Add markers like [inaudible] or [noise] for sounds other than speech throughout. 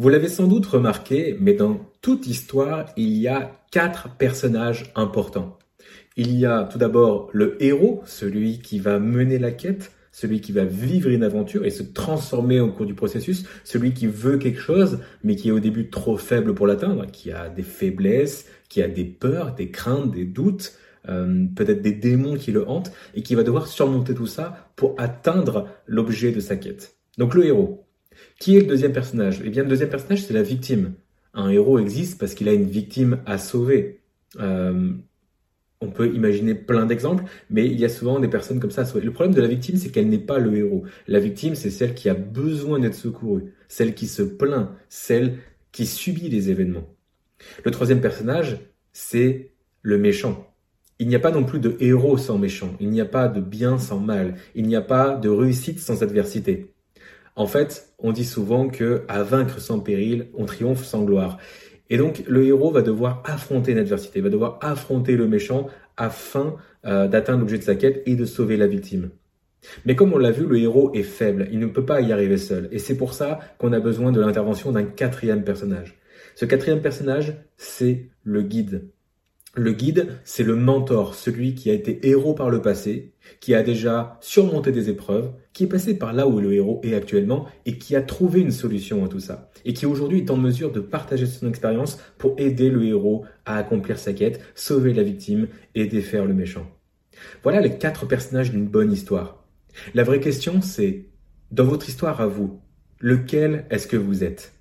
Vous l'avez sans doute remarqué, mais dans toute histoire, il y a quatre personnages importants. Il y a tout d'abord le héros, celui qui va mener la quête, celui qui va vivre une aventure et se transformer au cours du processus, celui qui veut quelque chose, mais qui est au début trop faible pour l'atteindre, qui a des faiblesses, qui a des peurs, des craintes, des doutes, euh, peut-être des démons qui le hantent, et qui va devoir surmonter tout ça pour atteindre l'objet de sa quête. Donc le héros. Qui est le deuxième personnage? Eh bien, le deuxième personnage, c'est la victime. Un héros existe parce qu'il a une victime à sauver. Euh, on peut imaginer plein d'exemples, mais il y a souvent des personnes comme ça. Le problème de la victime, c'est qu'elle n'est pas le héros. La victime, c'est celle qui a besoin d'être secourue, celle qui se plaint, celle qui subit les événements. Le troisième personnage, c'est le méchant. Il n'y a pas non plus de héros sans méchant, il n'y a pas de bien sans mal, il n'y a pas de réussite sans adversité. En fait, on dit souvent que à vaincre sans péril, on triomphe sans gloire. Et donc, le héros va devoir affronter une adversité, va devoir affronter le méchant afin euh, d'atteindre l'objet de sa quête et de sauver la victime. Mais comme on l'a vu, le héros est faible, il ne peut pas y arriver seul. Et c'est pour ça qu'on a besoin de l'intervention d'un quatrième personnage. Ce quatrième personnage, c'est le guide. Le guide, c'est le mentor, celui qui a été héros par le passé, qui a déjà surmonté des épreuves, qui est passé par là où le héros est actuellement et qui a trouvé une solution à tout ça. Et qui aujourd'hui est en mesure de partager son expérience pour aider le héros à accomplir sa quête, sauver la victime et défaire le méchant. Voilà les quatre personnages d'une bonne histoire. La vraie question c'est, dans votre histoire à vous, lequel est-ce que vous êtes?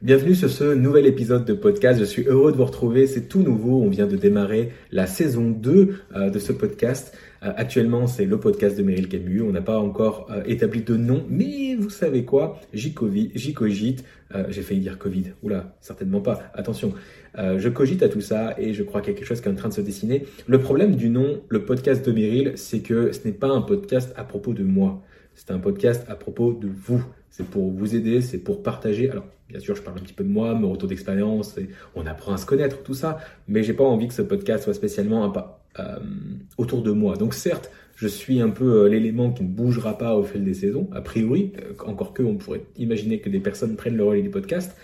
Bienvenue sur ce nouvel épisode de podcast. Je suis heureux de vous retrouver. C'est tout nouveau. On vient de démarrer la saison 2 euh, de ce podcast. Euh, actuellement, c'est le podcast de Meryl Camus. On n'a pas encore euh, établi de nom, mais vous savez quoi? J'y cogite. J'ai failli dire Covid. Oula, certainement pas. Attention. je cogite à tout ça et je crois qu'il y a quelque chose qui est en train de se dessiner. Le problème du nom, le podcast de Meryl, c'est que ce n'est pas un podcast à propos de moi. C'est un podcast à propos de vous. C'est pour vous aider, c'est pour partager. Alors, bien sûr, je parle un petit peu de moi, mon retour d'expérience, on apprend à se connaître, tout ça. Mais j'ai pas envie que ce podcast soit spécialement euh, autour de moi. Donc, certes, je suis un peu euh, l'élément qui ne bougera pas au fil des saisons, a priori, euh, encore que on pourrait imaginer que des personnes prennent le relais du podcast.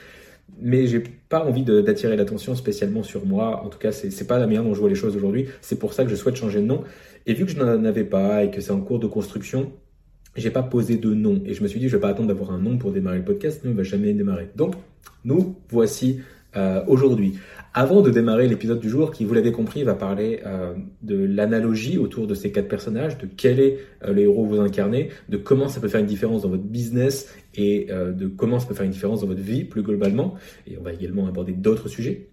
Mais j'ai pas envie d'attirer l'attention spécialement sur moi. En tout cas, c'est pas la manière dont je vois les choses aujourd'hui. C'est pour ça que je souhaite changer de nom. Et vu que je n'en avais pas et que c'est en cours de construction, j'ai pas posé de nom et je me suis dit je vais pas attendre d'avoir un nom pour démarrer le podcast, sinon il va jamais démarrer. Donc nous voici euh, aujourd'hui. Avant de démarrer l'épisode du jour, qui vous l'avez compris va parler euh, de l'analogie autour de ces quatre personnages, de quel est euh, le héros que vous incarnez, de comment ça peut faire une différence dans votre business et euh, de comment ça peut faire une différence dans votre vie plus globalement. Et on va également aborder d'autres sujets.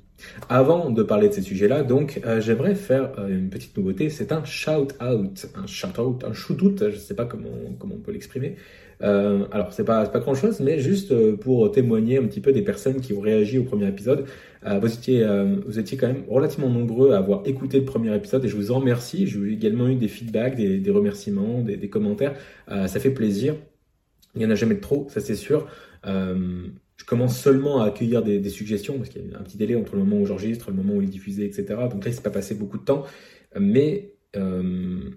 Avant de parler de ces sujets-là, donc, euh, j'aimerais faire euh, une petite nouveauté. C'est un shout-out, un shout-out, un shoot-out, je ne sais pas comment, comment on peut l'exprimer. Euh, alors, c'est pas, pas grand-chose, mais juste pour témoigner un petit peu des personnes qui ont réagi au premier épisode. vous, étiez, vous étiez quand même relativement nombreux à avoir écouté le premier épisode et je vous en remercie. J'ai également eu des feedbacks, des, des remerciements, des, des commentaires. ça fait plaisir. Il n'y en a jamais de trop, ça c'est sûr. Commence seulement à accueillir des, suggestions parce qu'il y a un petit délai entre le moment où j'enregistre, le moment où il est diffusé, etc. Donc là, il s'est pas passé beaucoup de temps, mais euh,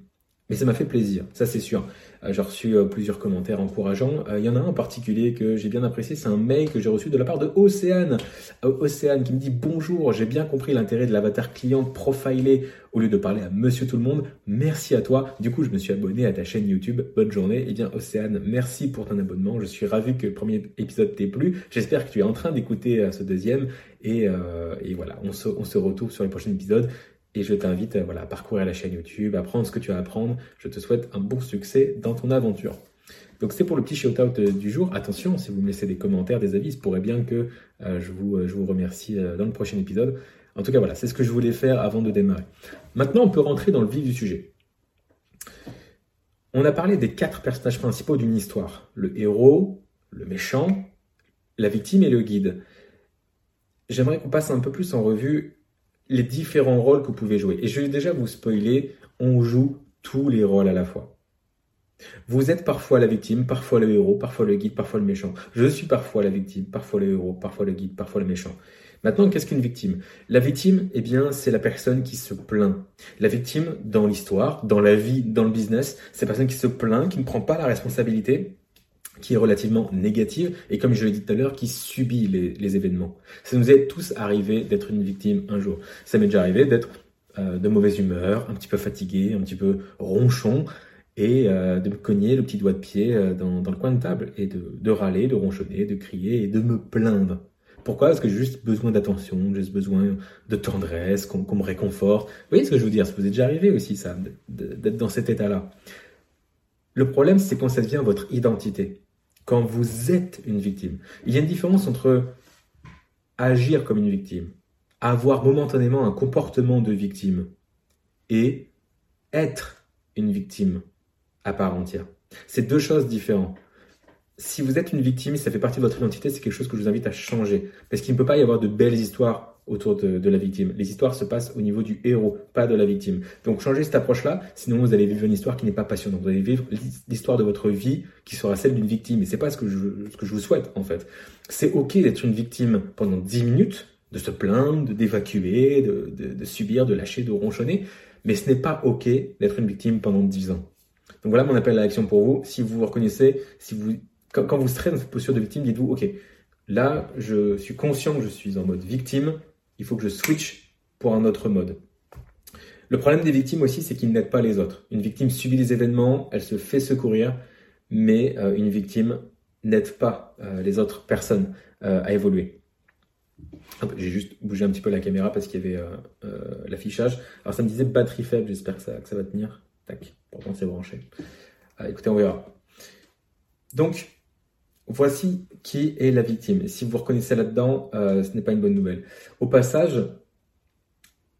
mais ça m'a fait plaisir, ça c'est sûr. Euh, j'ai reçu euh, plusieurs commentaires encourageants. Il y en a un en particulier que j'ai bien apprécié, c'est un mail que j'ai reçu de la part de Océane. Océane qui me dit bonjour, j'ai bien compris l'intérêt de l'avatar client profilé au lieu de parler à monsieur tout le monde. Merci à toi. Du coup, je me suis abonné à ta chaîne YouTube. Bonne journée. Eh bien, Océane, merci pour ton abonnement. Je suis ravi que le premier épisode t'ait plu. J'espère que tu es en train d'écouter ce deuxième. Et, et voilà, on se, on se retrouve sur les prochains épisodes. Et je t'invite voilà, à parcourir la chaîne YouTube, à apprendre ce que tu as à apprendre. Je te souhaite un bon succès dans ton aventure. Donc c'est pour le petit shout-out euh, du jour. Attention, si vous me laissez des commentaires, des avis, il pourrait bien que euh, euh, je vous remercie dans le prochain épisode. En tout cas, voilà, c'est ce que je voulais faire avant de démarrer. Maintenant, on peut rentrer dans le vif du sujet. On a parlé des quatre personnages principaux d'une histoire. Le héros, le méchant, la victime et le guide. J'aimerais qu'on passe un peu plus en revue les différents rôles que vous pouvez jouer. Et je vais déjà vous spoiler, on joue tous les rôles à la fois. Vous êtes parfois la victime, parfois le héros, parfois le guide, parfois le méchant. Je suis parfois la victime, parfois le héros, parfois le guide, parfois le méchant. Maintenant, qu'est-ce qu'une victime? La victime, eh bien, c'est la personne qui se plaint. La victime, dans l'histoire, dans la vie, dans le business, c'est la personne qui se plaint, qui ne prend pas la responsabilité, qui est relativement négative et comme je l'ai dit tout à l'heure, qui subit les, événements. Ça nous est tous arrivé d'être une victime un jour. Ça m'est déjà arrivé d'être euh, de mauvaise humeur, un petit peu fatigué, un petit peu ronchon et euh, de me cogner le petit doigt de pied euh, dans, le coin de table et de, râler, de ronchonner, de crier et de me plaindre. Pourquoi? Parce que j'ai juste besoin d'attention, j'ai juste besoin de tendresse, qu'on me réconforte. Vous voyez ce que je veux dire? Ça vous est déjà arrivé aussi, ça, d'être dans cet état-là. Le problème, c'est quand ça devient votre identité. Quand vous êtes une victime. Il y a une différence entre agir comme une victime, avoir momentanément un comportement de victime, et être une victime à part entière. C'est deux choses différentes si vous êtes une victime, ça fait partie de votre identité, c'est quelque chose que je vous invite à changer. Parce qu'il ne peut pas y avoir de belles histoires autour de, la victime. Les histoires se passent au niveau du héros, pas de la victime. Donc changez cette approche-là, sinon vous allez vivre une histoire qui n'est pas passionnante. Vous allez vivre l'histoire de votre vie qui sera celle d'une victime. Et c'est pas ce que, je, ce que je vous souhaite, en fait. C'est ok d'être une victime pendant 10 minutes, de se plaindre, d'évacuer, de, de, subir, de lâcher, de ronchonner. Mais ce n'est pas ok d'être une victime pendant 10 ans. Donc voilà mon appel à l'action pour vous. Si vous vous reconnaissez, si vous quand, vous serez dans cette posture de victime, dites-vous, OK, là, je suis conscient que je suis en mode victime, il faut que je switch pour un autre mode. Le problème des victimes aussi, c'est qu'ils n'aident pas les autres. Une victime subit des événements, elle se fait secourir, mais euh, une victime n'aide pas euh, les autres personnes euh, à évoluer. J'ai juste bougé un petit peu la caméra parce qu'il y avait l'affichage. Alors ça me disait batterie faible, j'espère que ça, que ça va tenir. Tac, pourtant c'est branché. écoutez, on verra. Donc, Voici qui est la victime. si vous vous reconnaissez là-dedans, euh, ce n'est pas une bonne nouvelle. Au passage,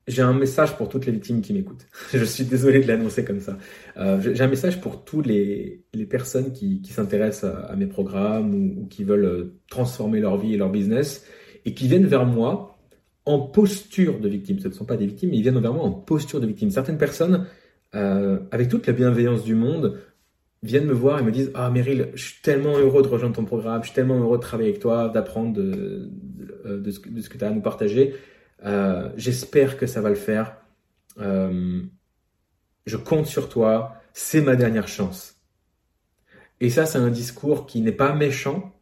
j'ai un message pour toutes les victimes qui m'écoutent. [laughs] Je suis désolé de l'annoncer comme ça. Euh, j'ai un message pour toutes les, personnes qui, s'intéressent à, mes programmes ou, qui veulent euh, transformer leur vie et leur business et qui viennent vers moi en posture de victime. Ce ne sont pas des victimes, mais ils viennent vers moi en posture de victime. Certaines personnes, avec toute la bienveillance du monde, viennent me voir et me disent Ah, Meryl, je suis tellement heureux de rejoindre ton programme, je suis tellement heureux de travailler avec toi, d'apprendre de, de, ce, que tu as à nous partager. Euh, j'espère que ça va le faire. Euh, je compte sur toi, c'est ma dernière chance. Et ça, c'est un discours qui n'est pas méchant,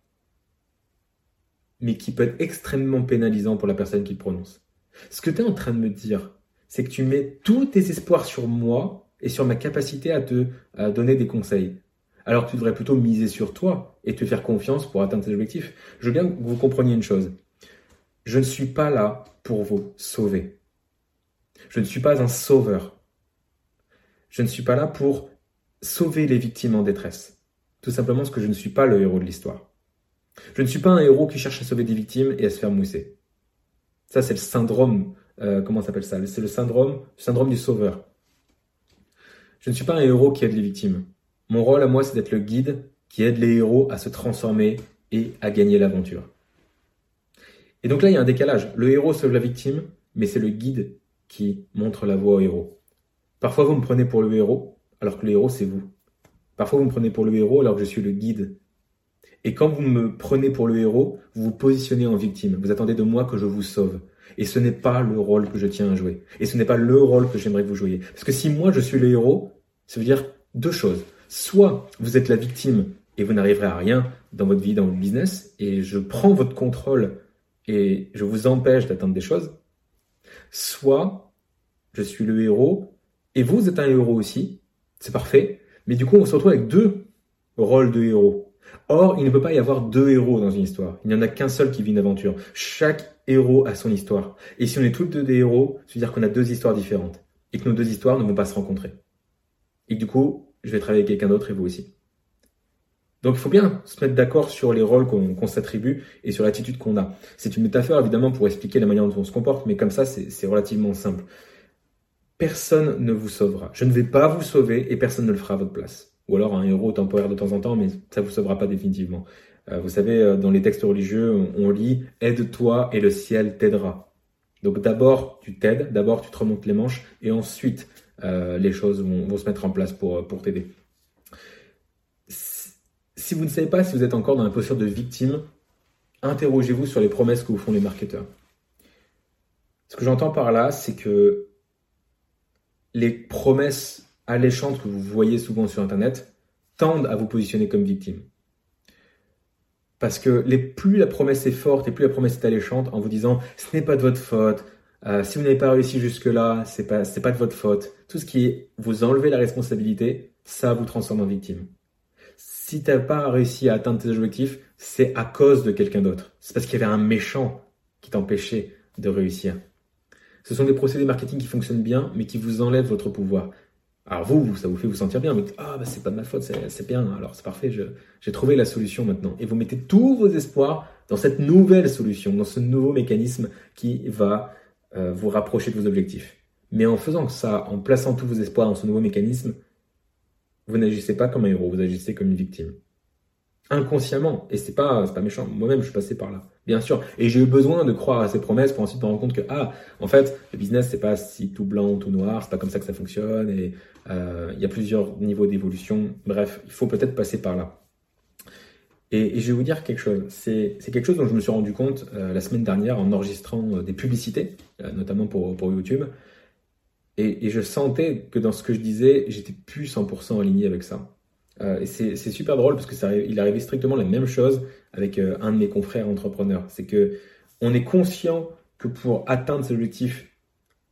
mais qui peut être extrêmement pénalisant pour la personne qui le prononce. Ce que tu es en train de me dire, c'est que tu mets tous tes espoirs sur moi et sur ma capacité à te donner des conseils. Alors tu devrais plutôt miser sur toi et te faire confiance pour atteindre tes objectifs. Je veux bien que vous compreniez une chose. Je ne suis pas là pour vous sauver. Je ne suis pas un sauveur. Je ne suis pas là pour sauver les victimes en détresse. Tout simplement parce que je ne suis pas le héros de l'histoire. Je ne suis pas un héros qui cherche à sauver des victimes et à se faire mousser. Ça, c'est le syndrome, euh, comment s'appelle ça? C'est syndrome, le syndrome du sauveur. Je ne suis pas un héros qui aide les victimes. Mon rôle à moi, c'est d'être le guide qui aide les héros à se transformer et à gagner l'aventure. Et donc là, il y a un décalage. Le héros sauve la victime, mais c'est le guide qui montre la voie au héros. Parfois, vous me prenez pour le héros, alors que le héros, c'est vous. Parfois, vous me prenez pour le héros, alors que je suis le guide. Et quand vous me prenez pour le héros, vous vous positionnez en victime. Vous attendez de moi que je vous sauve. Et ce n'est pas le rôle que je tiens à jouer. Et ce n'est pas le rôle que j'aimerais que vous jouiez. Parce que si moi je suis le héros, ça veut dire deux choses. Soit vous êtes la victime et vous n'arriverez à rien dans votre vie, dans votre business, et je prends votre contrôle et je vous empêche d'atteindre des choses. Soit je suis le héros et vous êtes un héros aussi. C'est parfait. Mais du coup, on se retrouve avec deux rôles de héros. Or, il ne peut pas y avoir deux héros dans une histoire. Il n'y en a qu'un seul qui vit une aventure. Chaque héros a son histoire. Et si on est tous deux des héros, ça veut dire qu'on a deux histoires différentes. Et que nos deux histoires ne vont pas se rencontrer. Et du coup, je vais travailler avec quelqu'un d'autre et vous aussi. Donc il faut bien se mettre d'accord sur les rôles qu'on s'attribue et sur l'attitude qu'on a. C'est une métaphore évidemment pour expliquer la manière dont on se comporte, mais comme ça c'est relativement simple. Personne ne vous sauvera. Je ne vais pas vous sauver et personne ne le fera à votre place ou alors un héros temporaire de temps en temps, mais ça vous sauvera pas définitivement. Euh, vous savez, euh, dans les textes religieux, on, lit Aide-toi et le ciel t'aidera. Donc d'abord tu t'aides, d'abord tu te remontes les manches, et ensuite euh, les choses vont, se mettre en place pour, pour t'aider. Si vous ne savez pas si vous êtes encore dans la posture de victime, interrogez-vous sur les promesses que vous font les marketeurs. Ce que j'entends par là, c'est que les promesses alléchantes que vous voyez souvent sur Internet tendent à vous positionner comme victime. Parce que plus la promesse est forte et plus la promesse est alléchante en vous disant ce n'est pas de votre faute, euh, si vous n'avez pas réussi jusque-là, c'est pas, c'est pas de votre faute. Tout ce qui est vous enlever la responsabilité, ça vous transforme en victime. Si tu n'as pas réussi à atteindre tes objectifs, c'est à cause de quelqu'un d'autre. C'est parce qu'il y avait un méchant qui t'empêchait de réussir. Ce sont des procédés marketing qui fonctionnent bien, mais qui vous enlèvent votre pouvoir. Alors vous, ça vous fait vous sentir bien. Vous dites, ah, bah, c'est pas de ma faute, c'est bien. Alors c'est parfait, j'ai trouvé la solution maintenant. Et vous mettez tous vos espoirs dans cette nouvelle solution, dans ce nouveau mécanisme qui va euh, vous rapprocher de vos objectifs. Mais en faisant ça, en plaçant tous vos espoirs dans ce nouveau mécanisme, vous n'agissez pas comme un héros, vous agissez comme une victime. Inconsciemment. Et c'est pas, pas méchant. Moi-même, je suis passé par là. Bien sûr. Et j'ai eu besoin de croire à ces promesses pour ensuite me rendre compte que, ah, en fait, le business, c'est pas si tout blanc, tout noir, c'est pas comme ça que ça fonctionne, et euh, il y a plusieurs niveaux d'évolution. Bref, il faut peut-être passer par là. Et, je vais vous dire quelque chose. C'est quelque chose dont je me suis rendu compte euh, la semaine dernière en enregistrant euh, des publicités, notamment pour, pour YouTube. Et, je sentais que dans ce que je disais, j'étais plus 100% aligné avec ça. Euh, et c'est super drôle parce que ça, il arrivait strictement la même chose avec euh, un de mes confrères entrepreneurs. C'est que on est conscient que pour atteindre cet objectif,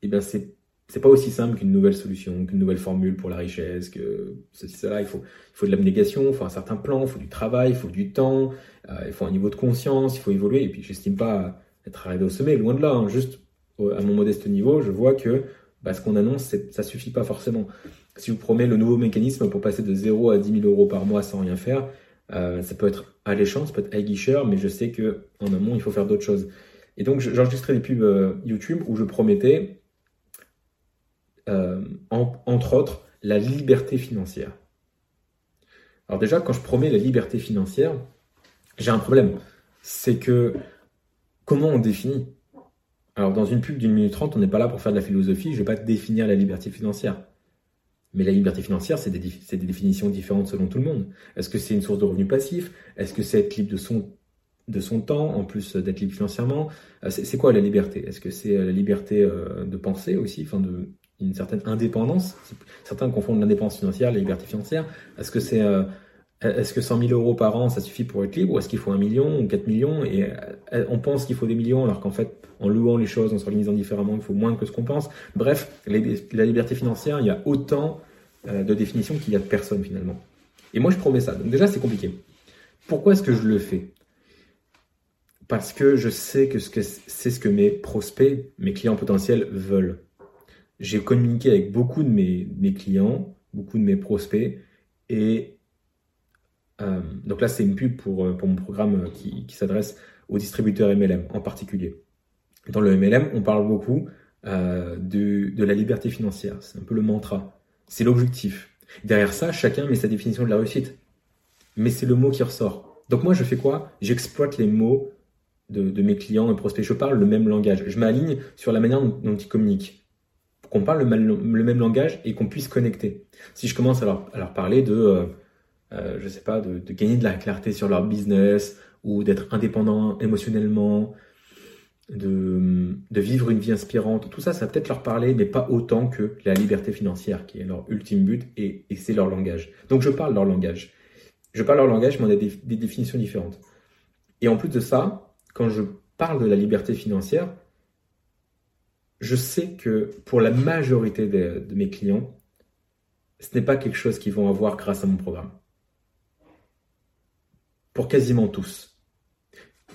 eh bien c'est c'est pas aussi simple qu'une nouvelle solution, qu'une nouvelle formule pour la richesse, que ceci, cela. Il faut, il faut de l'abnégation, il faut un certain plan, il faut du travail, il faut du temps, euh, il faut un niveau de conscience, il faut évoluer. Et puis, j'estime pas être arrivé au sommet, loin de là. Hein. Juste à mon modeste niveau, je vois que bah, ce qu'on annonce, ça suffit pas forcément. Si vous promet le nouveau mécanisme pour passer de 0 à 10 000 euros par mois sans rien faire, euh, ça peut être alléchant, ça peut être aiguicheur, mais je sais que en amont, il faut faire d'autres choses. Et donc, j'enregistrais des pubs euh, YouTube où je promettais, euh, entre autres, la liberté financière. Alors déjà, quand je promets la liberté financière, j'ai un problème. C'est que comment on définit? Alors dans une pub d'une minute trente, on n'est pas là pour faire de la philosophie, je ne vais pas définir la liberté financière. Mais la liberté financière, c'est des, définitions différentes selon tout le monde. Est-ce que c'est une source de revenus passifs? Est-ce que c'est être libre de son, de son temps, en plus d'être libre financièrement? Euh, C'est quoi la liberté? Est-ce que c'est euh, la liberté de penser aussi, enfin de une certaine indépendance Certains confondent l'indépendance financière, la liberté financière. Est-ce que c'est est-ce que 100 000 euros par an, ça suffit pour être libre Ou est-ce qu'il faut un million ou 4 millions? Et on pense qu'il faut des millions, alors qu'en fait, en louant les choses, en s'organisant différemment, il faut moins que ce qu'on pense. Bref, la liberté financière, il y a autant euh, de définitions qu'il y a de personnes finalement. Et moi, je promets ça. Donc déjà, c'est compliqué. Pourquoi est-ce que je le fais? Parce que je sais que c'est ce que mes prospects, mes clients potentiels veulent. J'ai communiqué avec beaucoup de mes, clients, beaucoup de mes prospects, et euh, donc là, c'est une pub pour, euh, mon programme euh, qui, s'adresse aux distributeurs MLM en particulier. Dans le MLM, on parle beaucoup de, de la liberté financière. C'est un peu le mantra. C'est l'objectif. Derrière ça, chacun met sa définition de la réussite. Mais c'est le mot qui ressort. Donc moi, je fais quoi? J'exploite les mots de, de, mes clients et prospects. Je parle le même langage. Je m'aligne sur la manière dont, ils communiquent. Qu'on parle le, même langage et qu'on puisse connecter. Si je commence à leur, à leur parler de euh, je sais pas, de, gagner de la clarté sur leur business ou d'être indépendant émotionnellement, de, vivre une vie inspirante. Tout ça, ça va peut-être leur parler, mais pas autant que la liberté financière, qui est leur ultime but, et, c'est leur langage. Donc je parle leur langage. Je parle leur langage, mais on a des, définitions différentes. Et en plus de ça, quand je parle de la liberté financière, je sais que pour la majorité de, mes clients, ce n'est pas quelque chose qu'ils vont avoir grâce à mon programme pour quasiment tous.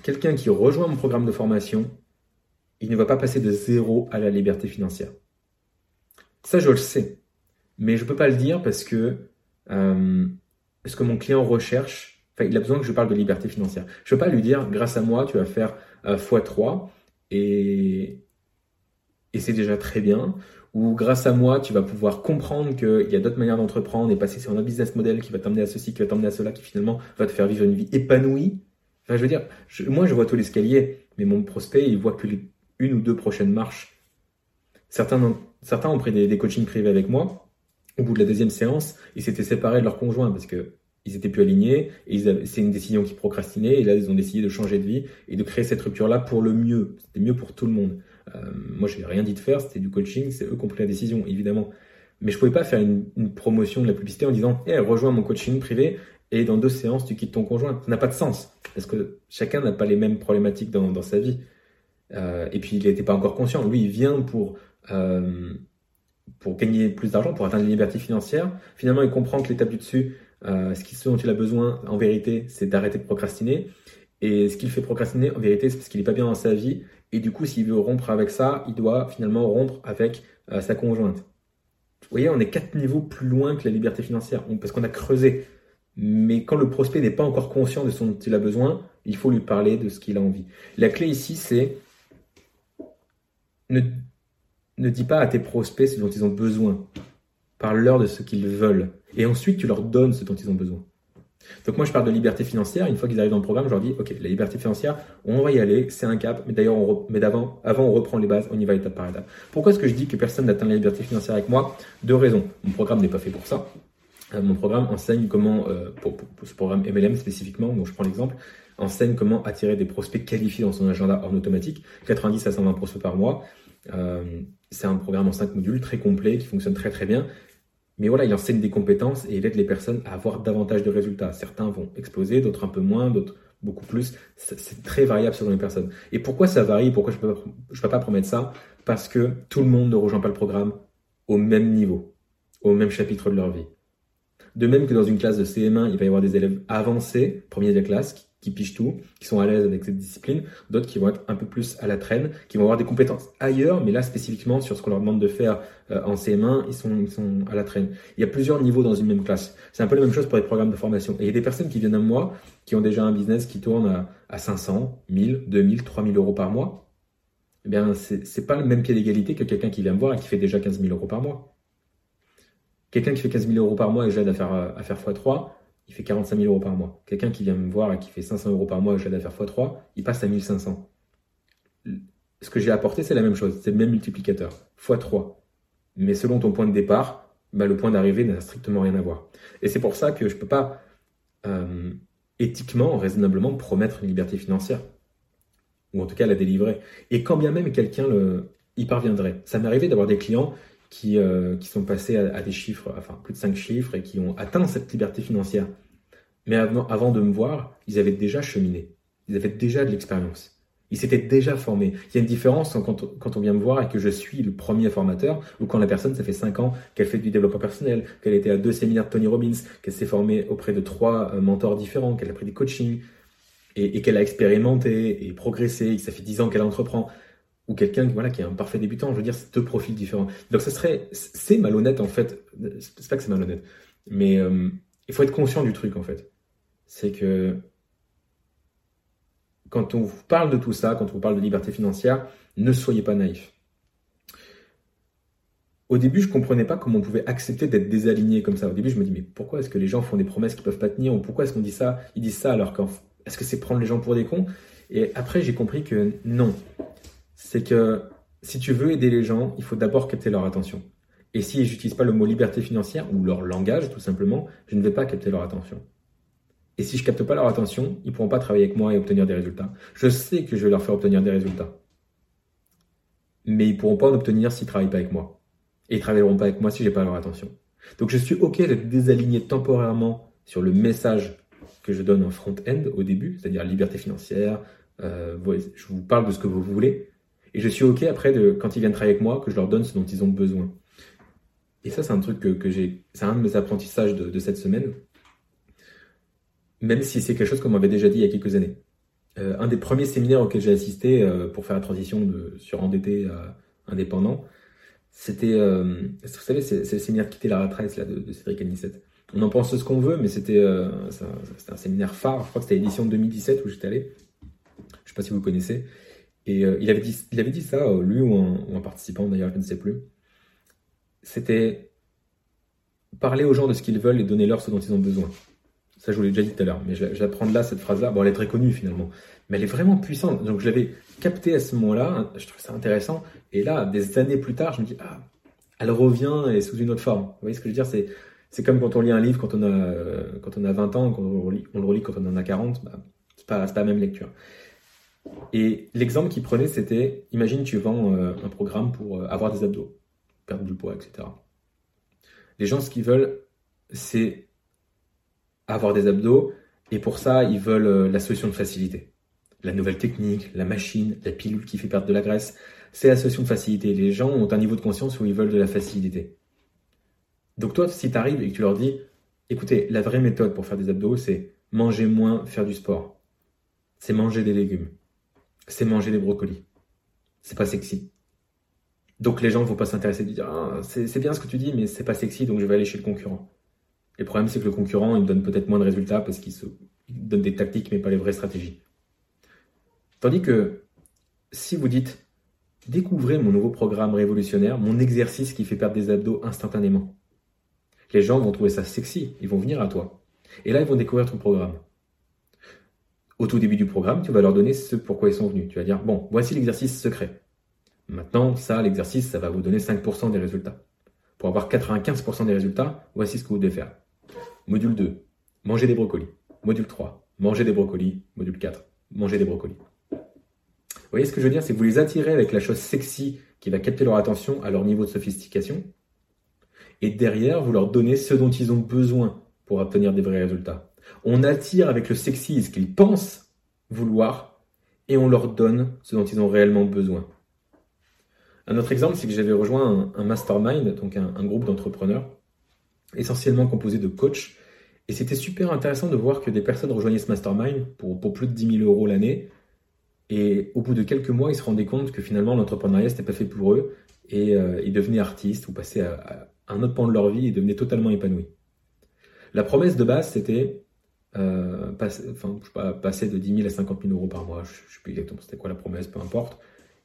Quelqu'un qui rejoint mon programme de formation, il ne va pas passer de zéro à la liberté financière. Ça, je le sais. Mais je ne peux pas le dire parce que euh, ce que mon client recherche, enfin, il a besoin que je parle de liberté financière. Je ne peux pas lui dire, grâce à moi, tu vas faire euh, x3 et, et c'est déjà très bien où grâce à moi, tu vas pouvoir comprendre qu'il y a d'autres manières d'entreprendre et passer sur un autre business model qui va t'amener à ceci, qui va t'amener à cela, qui finalement va te faire vivre une vie épanouie. Enfin, je veux dire, moi, je vois tout l'escalier, mais mon prospect, il voit que les une ou deux prochaines marches. Certains, certains ont pris des, coachings privés avec moi. Au bout de la deuxième séance, ils s'étaient séparés de leur conjoint parce que ils étaient plus alignés et c'est une décision qui procrastinait et là ils ont décidé de changer de vie et de créer cette rupture là pour le mieux c'était mieux pour tout le monde moi, je n'ai rien dit de faire, c'était du coaching, c'est eux qui ont pris la décision, évidemment. Mais je pouvais pas faire une, promotion de la publicité en disant hey, rejoins mon coaching privé et dans deux séances, tu quittes ton conjoint. Ça n'a pas de sens. Parce que chacun n'a pas les mêmes problématiques dans, sa vie. Euh, et puis, il n'était pas encore conscient. Lui, il vient pour, euh, pour gagner plus d'argent, pour atteindre la liberté financière. Finalement, il comprend que l'étape du dessus, euh, ce, dont il a besoin, en vérité, c'est d'arrêter de procrastiner. Et ce qu'il fait procrastiner, en vérité, c'est parce qu'il n'est pas bien dans sa vie. Et du coup, s'il veut rompre avec ça, il doit finalement rompre avec euh, sa conjointe. Vous voyez, on est quatre niveaux plus loin que la liberté financière, parce qu'on a creusé. Mais quand le prospect n'est pas encore conscient de ce dont il a besoin, il faut lui parler de ce qu'il a envie. La clé ici, c'est ne, ne dis pas à tes prospects ce dont ils ont besoin. Parle-leur de ce qu'ils veulent. Et ensuite, tu leur donnes ce dont ils ont besoin. Donc moi, je parle de liberté financière. Une fois qu'ils arrivent dans le programme, je leur dis, OK, la liberté financière, on va y aller, c'est un cap. Mais d'ailleurs, mais d'avant, avant, on reprend les bases, on y va étape par étape. Pourquoi est-ce que je dis que personne n'atteint la liberté financière avec moi? Deux raisons. Mon programme n'est pas fait pour ça. Euh, mon programme enseigne comment, euh, pour, ce programme MLM spécifiquement, dont je prends l'exemple, enseigne comment attirer des prospects qualifiés dans son agenda hors automatique, 90 à 120 prospects par mois. Euh, c'est un programme en 5 modules très complet qui fonctionne très très bien. Mais voilà, il enseigne des compétences et il aide les personnes à avoir davantage de résultats. Certains vont exploser, d'autres un peu moins, d'autres beaucoup plus. C'est très variable selon les personnes. Et pourquoi ça varie? Pourquoi je ne peux, pas promettre ça? Parce que tout le monde ne rejoint pas le programme au même niveau, au même chapitre de leur vie. De même que dans une classe de CM1, il va y avoir des élèves avancés, premiers de la classe, pichent tout, qui sont à l'aise avec cette discipline, d'autres qui vont être un peu plus à la traîne, qui vont avoir des compétences ailleurs, mais là spécifiquement sur ce qu'on leur demande de faire euh, en CM1, ils sont, ils sont à la traîne. Il y a plusieurs niveaux dans une même classe. C'est un peu la même chose pour les programmes de formation. Et il y a des personnes qui viennent à moi, qui ont déjà un business qui tourne à, à 500, 1000, 2000, 3000 euros par mois. Eh bien, c'est pas le même pied d'égalité que quelqu'un qui vient me voir et qui fait déjà 15 000 euros par mois. Quelqu'un qui fait 15 000 euros par mois et j'aide à faire, à faire x3, il fait 45 000 euros par mois. Quelqu'un qui vient me voir et qui fait 500 euros par mois, je l'aide à faire x3, il passe à 1500. Ce que j'ai apporté, c'est la même chose, c'est le même multiplicateur, x3. Mais selon ton point de départ, bah, le point d'arrivée n'a strictement rien à voir. Et c'est pour ça que je ne peux pas euh, éthiquement, raisonnablement promettre une liberté financière. Ou en tout cas la délivrer. Et quand bien même quelqu'un y parviendrait. Ça m'est arrivé d'avoir des clients qui, euh, qui sont passés à, des chiffres, enfin plus de 5 chiffres, et qui ont atteint cette liberté financière. Mais avant, avant de me voir, ils avaient déjà cheminé. Ils avaient déjà de l'expérience. Ils s'étaient déjà formés. Il y a une différence quand, quand, on vient me voir et que je suis le premier formateur, ou quand la personne, ça fait 5 ans qu'elle fait du développement personnel, qu'elle était à deux séminaires de Tony Robbins, qu'elle s'est formée auprès de trois euh, mentors différents, qu'elle a pris des coachings, et, et qu'elle a expérimenté et progressé, et que ça fait 10 ans qu'elle entreprend ou quelqu'un voilà, qui est un parfait débutant. Je veux dire, c'est deux profils différents. Donc, ça serait, c'est malhonnête en fait. C'est pas que c'est malhonnête, mais euh, il faut être conscient du truc en fait. C'est que quand on vous parle de tout ça, quand on vous parle de liberté financière, ne soyez pas naïf. Au début, je comprenais pas comment on pouvait accepter d'être désaligné comme ça. Au début, je me dis mais pourquoi est-ce que les gens font des promesses qu'ils peuvent pas tenir ou pourquoi est-ce qu'on dit ça Ils disent ça alors qu'en est-ce que c'est prendre les gens pour des cons? Et après, j'ai compris que non c'est que si tu veux aider les gens, il faut d'abord capter leur attention. Et si j'utilise pas le mot liberté financière ou leur langage, tout simplement, je ne vais pas capter leur attention. Et si je capte pas leur attention, ils pourront pas travailler avec moi et obtenir des résultats. Je sais que je vais leur faire obtenir des résultats. Mais ils pourront pas en obtenir s'ils travaillent pas avec moi. Et ils travailleront pas avec moi si j'ai pas leur attention. Donc je suis OK d'être désaligné temporairement sur le message que je donne en front-end au début, c'est-à-dire liberté financière, euh, je vous parle de ce que vous voulez, et je suis OK après, de, quand ils viennent travailler avec moi, que je leur donne ce dont ils ont besoin. Et ça, c'est un truc que, j'ai. C'est un de mes apprentissages de, cette semaine. Même si c'est quelque chose qu'on m'avait déjà dit il y a quelques années. Euh, un des premiers séminaires auxquels j'ai assisté euh, pour faire la transition de surendetté à indépendant, c'était, euh, vous savez, c'est, le séminaire Quitter la retraite là, de, Cédric Anissette. On en pense ce qu'on veut, mais c'était, c'était un séminaire phare. Je crois que c'était l'édition 2017 où j'étais allé. Je sais pas si vous connaissez. Et euh, il, avait dit, il avait dit ça, euh, lui ou un, participant d'ailleurs, je ne sais plus. C'était parler aux gens de ce qu'ils veulent et donner leur ce dont ils ont besoin. Ça, je vous l'ai déjà dit tout à l'heure, mais je, vais prendre là cette phrase-là. Bon, elle est très connue finalement, mais elle est vraiment puissante. Donc, je l'avais captée à ce moment-là, je trouve ça intéressant. Et là, des années plus tard, je me dis, ah, elle revient et sous une autre forme. Vous voyez ce que je veux dire? C'est c'est comme quand on lit un livre quand on a, quand on a 20 ans, quand on, on le relit quand on en a 40, bah, c'est pas, pas la même lecture. Et l'exemple qu'il prenait, c'était, imagine tu vends euh, un programme pour euh, avoir des abdos, perdre du poids, etc. Les gens, ce qu'ils veulent, c'est avoir des abdos, et pour ça, ils veulent euh, la solution de facilité. La nouvelle technique, la machine, la pilule qui fait perdre de la graisse, c'est la solution de facilité. Les gens ont un niveau de conscience où ils veulent de la facilité. Donc toi, si tu arrives et que tu leur dis, écoutez, la vraie méthode pour faire des abdos, c'est manger moins, faire du sport. C'est manger des légumes. C'est manger des brocolis. C'est pas sexy. Donc les gens ne vont pas s'intéresser et dire ah, c'est bien ce que tu dis, mais c'est pas sexy, donc je vais aller chez le concurrent. Le problème, c'est que le concurrent, il donne peut-être moins de résultats parce qu'il se... donne des tactiques, mais pas les vraies stratégies. Tandis que si vous dites découvrez mon nouveau programme révolutionnaire, mon exercice qui fait perdre des abdos instantanément, les gens vont trouver ça sexy, ils vont venir à toi. Et là, ils vont découvrir ton programme. Au tout début du programme, tu vas leur donner ce pourquoi ils sont venus. Tu vas dire, bon, voici l'exercice secret. Maintenant, ça, l'exercice, ça va vous donner 5% des résultats. Pour avoir 95% des résultats, voici ce que vous devez faire. Module 2, manger des brocolis. Module 3, manger des brocolis. Module 4, manger des brocolis. Vous voyez ce que je veux dire? C'est que vous les attirez avec la chose sexy qui va capter leur attention à leur niveau de sophistication. Et derrière, vous leur donnez ce dont ils ont besoin pour obtenir des vrais résultats. On attire avec le sexy ce qu'ils pensent vouloir et on leur donne ce dont ils ont réellement besoin. Un autre exemple, c'est que j'avais rejoint un, mastermind, donc un, groupe d'entrepreneurs, essentiellement composé de coachs. Et c'était super intéressant de voir que des personnes rejoignaient ce mastermind pour, plus de 10 000 euros l'année. Et au bout de quelques mois, ils se rendaient compte que finalement, l'entrepreneuriat, n'était pas fait pour eux. Et euh, ils devenaient artistes ou passaient à, un autre pan de leur vie et devenaient totalement épanouis. La promesse de base, c'était euh, passer, pas, de 10 000 à 50 000 euros par mois. Je ne sais plus exactement c'était quoi la promesse, peu importe.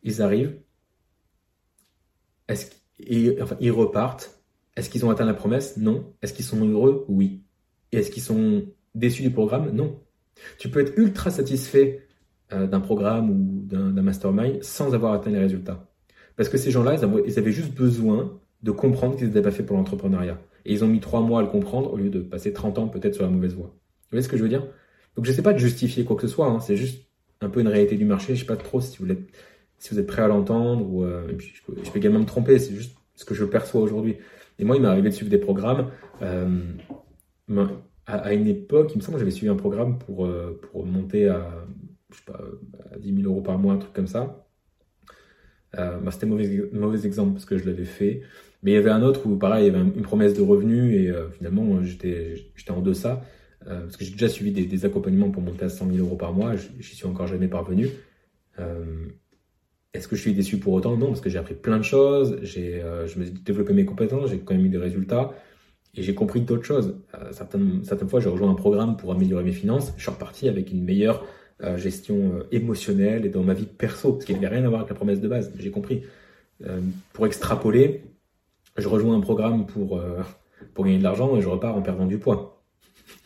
Ils arrivent. Est-ce enfin, ils repartent. Est-ce qu'ils ont atteint la promesse? Non. Est-ce qu'ils sont heureux? Oui. Et est-ce qu'ils sont déçus du programme? Non. Tu peux être ultra satisfait euh, d'un programme ou d'un mastermind sans avoir atteint les résultats. Parce que ces gens-là, ils avaient juste besoin de comprendre qu'ils n'étaient pas faits pour l'entrepreneuriat. Et ils ont mis trois mois à le comprendre au lieu de passer 30 ans peut-être sur la mauvaise voie. Vous voyez ce que je veux dire? Donc je ne sais pas de justifier quoi que ce soit, hein. c'est juste un peu une réalité du marché. Je ne sais pas trop si vous êtes, si vous êtes prêt à l'entendre, euh, je, peux, je, peux, également me tromper, c'est juste ce que je perçois aujourd'hui. Et moi, il m'est arrivé de suivre des programmes. Euh, à, une époque, il me semble que j'avais suivi un programme pour, euh, pour monter à, je sais pas, à 10 000 euros par mois, un truc comme ça. Bah, C'était mauvais, mauvais exemple parce que je l'avais fait. Mais il y avait un autre où, pareil, il y avait une promesse de revenus et finalement, j'étais en deçà. Euh, parce que j'ai déjà suivi des, accompagnements pour monter à 100 000 euros par mois. J'y suis encore jamais parvenu. Euh, Est-ce que je suis déçu pour autant? Non, parce que j'ai appris plein de choses. Euh, je me suis développé mes compétences. J'ai quand même eu des résultats. Et j'ai compris d'autres choses. Certaines, fois, j'ai rejoint un programme pour améliorer mes finances. Je suis reparti avec une meilleure gestion émotionnelle et dans ma vie perso, ce qui n'avait rien à voir avec la promesse de base. J'ai compris. pour extrapoler, je rejoins un programme pour gagner de l'argent et je repars en perdant du poids.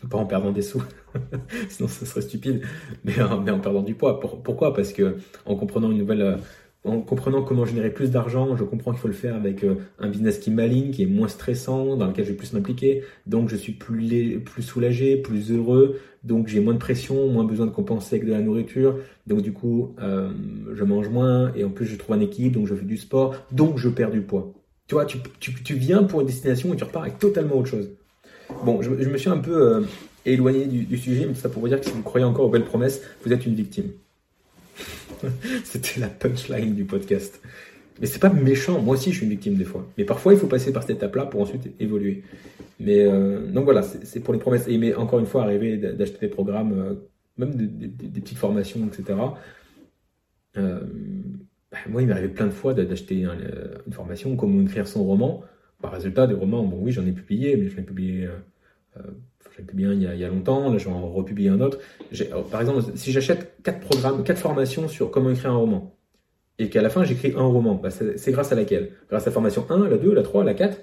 Pas en perdant des sous, [laughs] sinon ce serait stupide, mais, en, mais en perdant du poids. pourquoi? Parce que euh, en comprenant comment générer plus d'argent, je comprends qu'il faut le faire avec euh, un business qui m'aligne, qui est moins stressant, dans lequel je vais plus m'impliquer. Donc je suis plus, plus soulagé, plus heureux. Donc j'ai moins de pression, moins besoin de compenser avec de la nourriture. Donc du coup, je mange moins et en plus je trouve un équilibre, donc je fais du sport, donc je perds du poids. Tu vois, tu, tu, viens pour une destination et tu repars avec totalement autre chose. Bon, je, me suis un peu euh, éloigné du, sujet, mais ça pour vous dire que si vous croyez encore aux belles promesses, vous êtes une victime. [laughs] C'était la punchline du podcast. Mais c'est pas méchant, moi aussi je suis une victime des fois. Mais parfois il faut passer par cette étape-là pour ensuite évoluer. Mais euh, donc voilà, c'est pour les promesses. Et mais encore une fois, arriver d'acheter des programmes, euh, même des petites formations, etc. Bah, moi, il m'est arrivé plein de fois d'acheter une formation, comment écrire son roman. Par résultat, des romans, bon oui, j'en ai publié, mais je l'ai publié, euh, euh publié un il y, a, il y, a, longtemps, là j'en republie un autre. Par exemple, si j'achète quatre programmes, quatre formations sur comment écrire un roman, et qu'à la fin j'écris un roman, bah, c'est grâce à laquelle? Grâce à la formation 1, la 2, la 3, la 4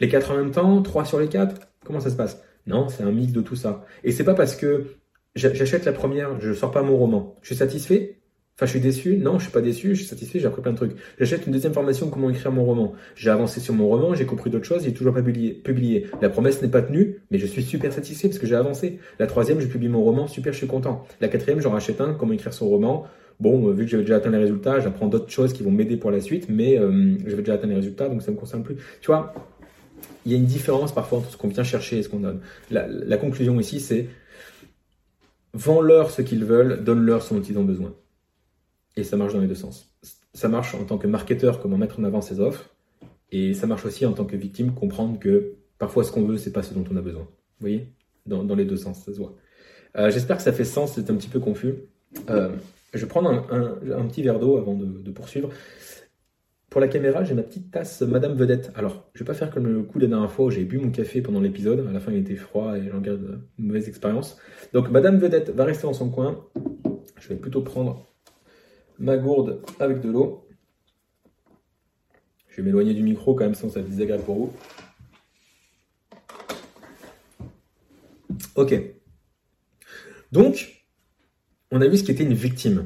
Les quatre en même temps 3 sur les 4 Comment ça se passe? Non, c'est un mix de tout ça. Et c'est pas parce que j'achète la première, je sors pas mon roman. Je suis satisfait? Enfin, je suis déçu Non, je suis pas déçu, je suis satisfait, j'ai appris plein de trucs. J'achète une deuxième formation, comment écrire mon roman. J'ai avancé sur mon roman, j'ai compris d'autres choses, il est toujours pas publié. publié. La promesse n'est pas tenue, mais je suis super satisfait parce que j'ai avancé. La troisième, je publie mon roman, super, je suis content. La quatrième, j'en rachète un, comment écrire son roman. bon, vu que j'avais déjà atteint les résultats, j'apprends d'autres choses qui vont m'aider pour la suite, mais j'avais déjà atteint les résultats, donc ça me concerne plus. Tu vois, il y a une différence parfois entre ce qu'on vient chercher et ce qu'on donne. La, conclusion ici, c'est vends-leur ce qu'ils veulent, donne-leur ce dont ils ont besoin. Et ça marche dans les deux sens. Ça marche en tant que marketeur, comment mettre en avant ses offres, et ça marche aussi en tant que victime, comprendre que parfois ce qu'on veut, c'est pas ce dont on a besoin. Vous voyez? Dans, les deux sens, ça se voit. Euh, j'espère que ça fait sens, c'est un petit peu confus. Euh, je vais prendre un, petit verre d'eau avant de poursuivre. Pour la caméra, j'ai ma petite tasse Madame Vedette. Alors, je vais pas faire comme le coup des dernières fois où j'ai bu mon café pendant l'épisode. À la fin, il était froid et j'en garde une mauvaise expérience. Donc, Madame Vedette va rester dans son coin. Je vais plutôt prendre ma gourde avec de l'eau. Je vais m'éloigner du micro quand même, sinon ça va être désagréable pour vous. Ok. Donc, on a vu ce qui était une victime.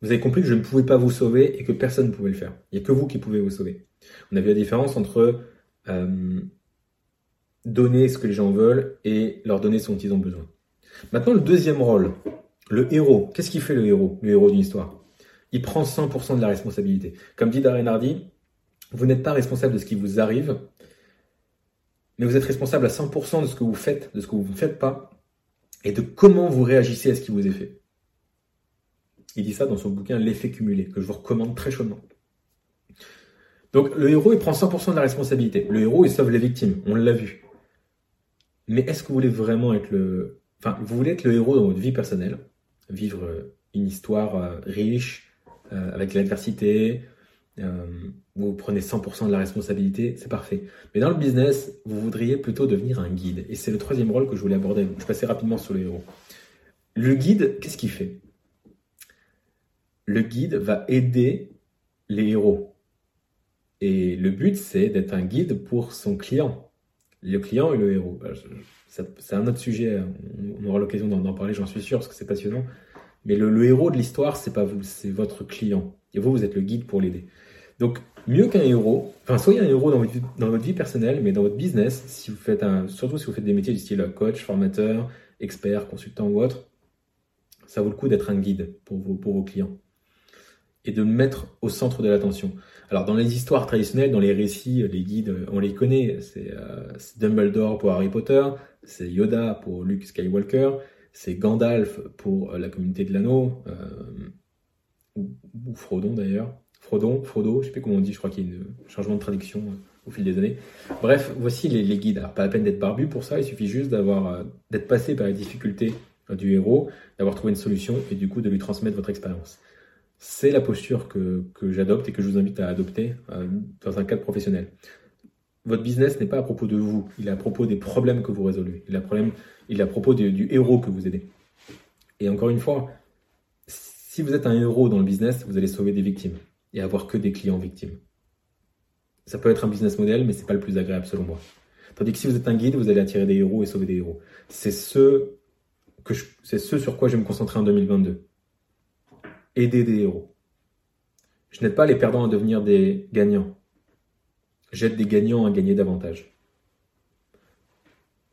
Vous avez compris que je ne pouvais pas vous sauver et que personne ne pouvait le faire. Il n'y a que vous qui pouvez vous sauver. On a vu la différence entre euh, donner ce que les gens veulent et leur donner ce dont ils ont besoin. Maintenant, le deuxième rôle, le héros. Qu'est-ce qu'il fait le héros, le héros d'une histoire? Il prend 100% de la responsabilité. Comme dit Darren Hardy, vous n'êtes pas responsable de ce qui vous arrive, mais vous êtes responsable à 100% de ce que vous faites, de ce que vous ne faites pas, et de comment vous réagissez à ce qui vous est fait. Il dit ça dans son bouquin L'effet cumulé, que je vous recommande très chaudement. Donc le héros, il prend 100% de la responsabilité. Le héros, il sauve les victimes, on l'a vu. Mais est-ce que vous voulez vraiment être le... Enfin, vous voulez être le héros dans votre vie personnelle, vivre une histoire euh, riche, euh, avec l'adversité, euh, vous prenez 100% de la responsabilité, c'est parfait. Mais dans le business, vous voudriez plutôt devenir un guide. Et c'est le troisième rôle que je voulais aborder. je passais rapidement sur le héros. Le guide, qu'est-ce qu'il fait? Le guide va aider les héros. Et le but, c'est d'être un guide pour son client. Le client et le héros. C'est un autre sujet, on aura l'occasion d'en parler, j'en suis sûr, parce que c'est passionnant. Mais le, héros de l'histoire, c'est pas vous, c'est votre client. Et vous, vous êtes le guide pour l'aider. Donc, mieux qu'un héros, enfin, soyez un héros dans votre, dans votre, vie personnelle, mais dans votre business, si vous faites un, surtout si vous faites des métiers du style coach, formateur, expert, consultant ou autre, ça vaut le coup d'être un guide pour pour vos clients et de mettre au centre de l'attention. Alors dans les histoires traditionnelles, dans les récits, les guides, on les connaît. C'est euh, Dumbledore pour Harry Potter, c'est Yoda pour Luke Skywalker, c'est Gandalf pour euh, la communauté de l'anneau, euh, ou, Frodon d'ailleurs. Frodon, Frodo, je sais plus comment on dit, je crois qu'il y a un changement de traduction euh, au fil des années. Bref, voici les, guides. Alors pas la peine d'être barbu pour ça, il suffit juste d'être passé par les difficultés du héros, d'avoir trouvé une solution et du coup de lui transmettre votre expérience c'est la posture que, j'adopte et que je vous invite à adopter dans un cadre professionnel. Votre business n'est pas à propos de vous, il est à propos des problèmes que vous résolvez, il est à, problème, il est à propos du héros que vous aidez. Et encore une fois, si vous êtes un héros dans le business, vous allez sauver des victimes et avoir que des clients victimes. Ça peut être un business model, mais c'est pas le plus agréable selon moi. Tandis que si vous êtes un guide, vous allez attirer des héros et sauver des héros. C'est ce, que c'est ce sur quoi je vais me concentrer en 2022 aider des héros. Je n'aide pas les perdants à devenir des gagnants. J'aide des gagnants à gagner davantage.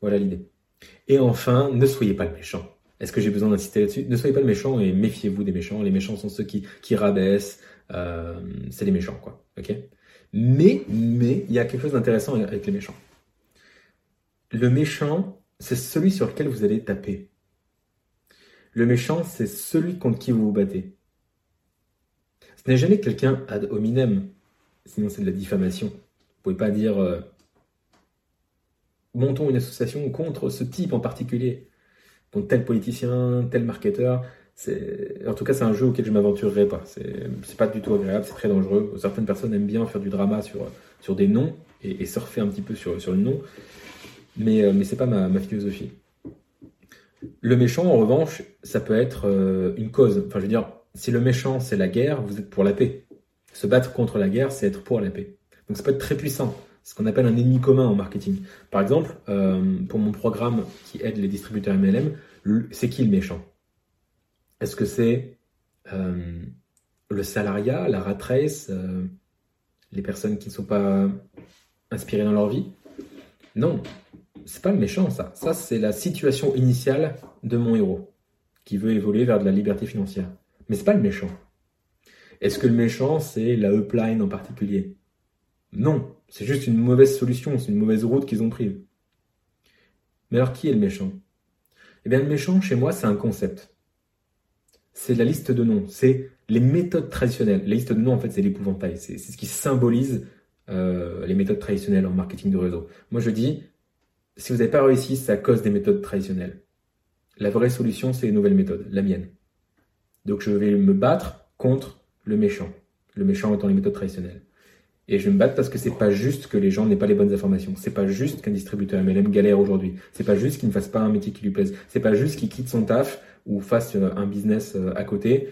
Voilà l'idée. Et enfin, ne soyez pas le méchant. Est-ce que j'ai besoin d'insister là-dessus? Ne soyez pas le méchant et méfiez-vous des méchants. Les méchants sont ceux qui, rabaissent. Euh, c'est les méchants, quoi. Mais, mais, il y a quelque chose d'intéressant avec les méchants. Le méchant, c'est celui sur lequel vous allez taper. Le méchant, c'est celui contre qui vous vous battez. Ce n'est jamais quelqu'un ad hominem, sinon c'est de la diffamation. Vous pouvez pas dire euh, montons une association contre ce type en particulier, contre tel politicien, tel marketeur. En tout cas, c'est un jeu auquel je ne m'aventurerai pas. C'est pas du tout agréable, c'est très dangereux. Certaines personnes aiment bien faire du drama sur, des noms et, surfer un petit peu sur, le nom, mais, euh, mais ce n'est pas ma, philosophie. Le méchant, en revanche, ça peut être euh, une cause. Enfin, je veux dire, si le méchant c'est la guerre, vous êtes pour la paix. Se battre contre la guerre, c'est être pour la paix. Donc ça peut être très puissant. Ce qu'on appelle un ennemi commun en marketing. Par exemple, euh, pour mon programme qui aide les distributeurs MLM, c'est qui le méchant? Est-ce que c'est euh, le salariat, la rat race, euh, les personnes qui ne sont pas inspirées dans leur vie? Non, c'est pas le méchant ça. Ça c'est la situation initiale de mon héros qui veut évoluer vers de la liberté financière. Mais c'est pas le méchant. Est-ce que le méchant, c'est la upline en particulier? Non, c'est juste une mauvaise solution, c'est une mauvaise route qu'ils ont prise. Mais alors qui est le méchant? Eh bien le méchant, chez moi, c'est un concept. C'est la liste de noms, c'est les méthodes traditionnelles. La liste de noms, en fait, c'est l'épouvantail, c'est ce qui symbolise euh, les méthodes traditionnelles en marketing de réseau. Moi, je dis, si vous n'avez pas réussi, c'est à cause des méthodes traditionnelles. La vraie solution, c'est les nouvelles méthodes, la mienne. Donc je vais me battre contre le méchant. Le méchant étant les méthodes traditionnelles. Et je vais me battre parce que c'est pas juste que les gens n'aient pas les bonnes informations. C'est pas juste qu'un distributeur MLM galère aujourd'hui. C'est pas juste qu'il ne fasse pas un métier qui lui plaise. C'est pas juste qu'il quitte son taf ou fasse euh, un business euh, à côté.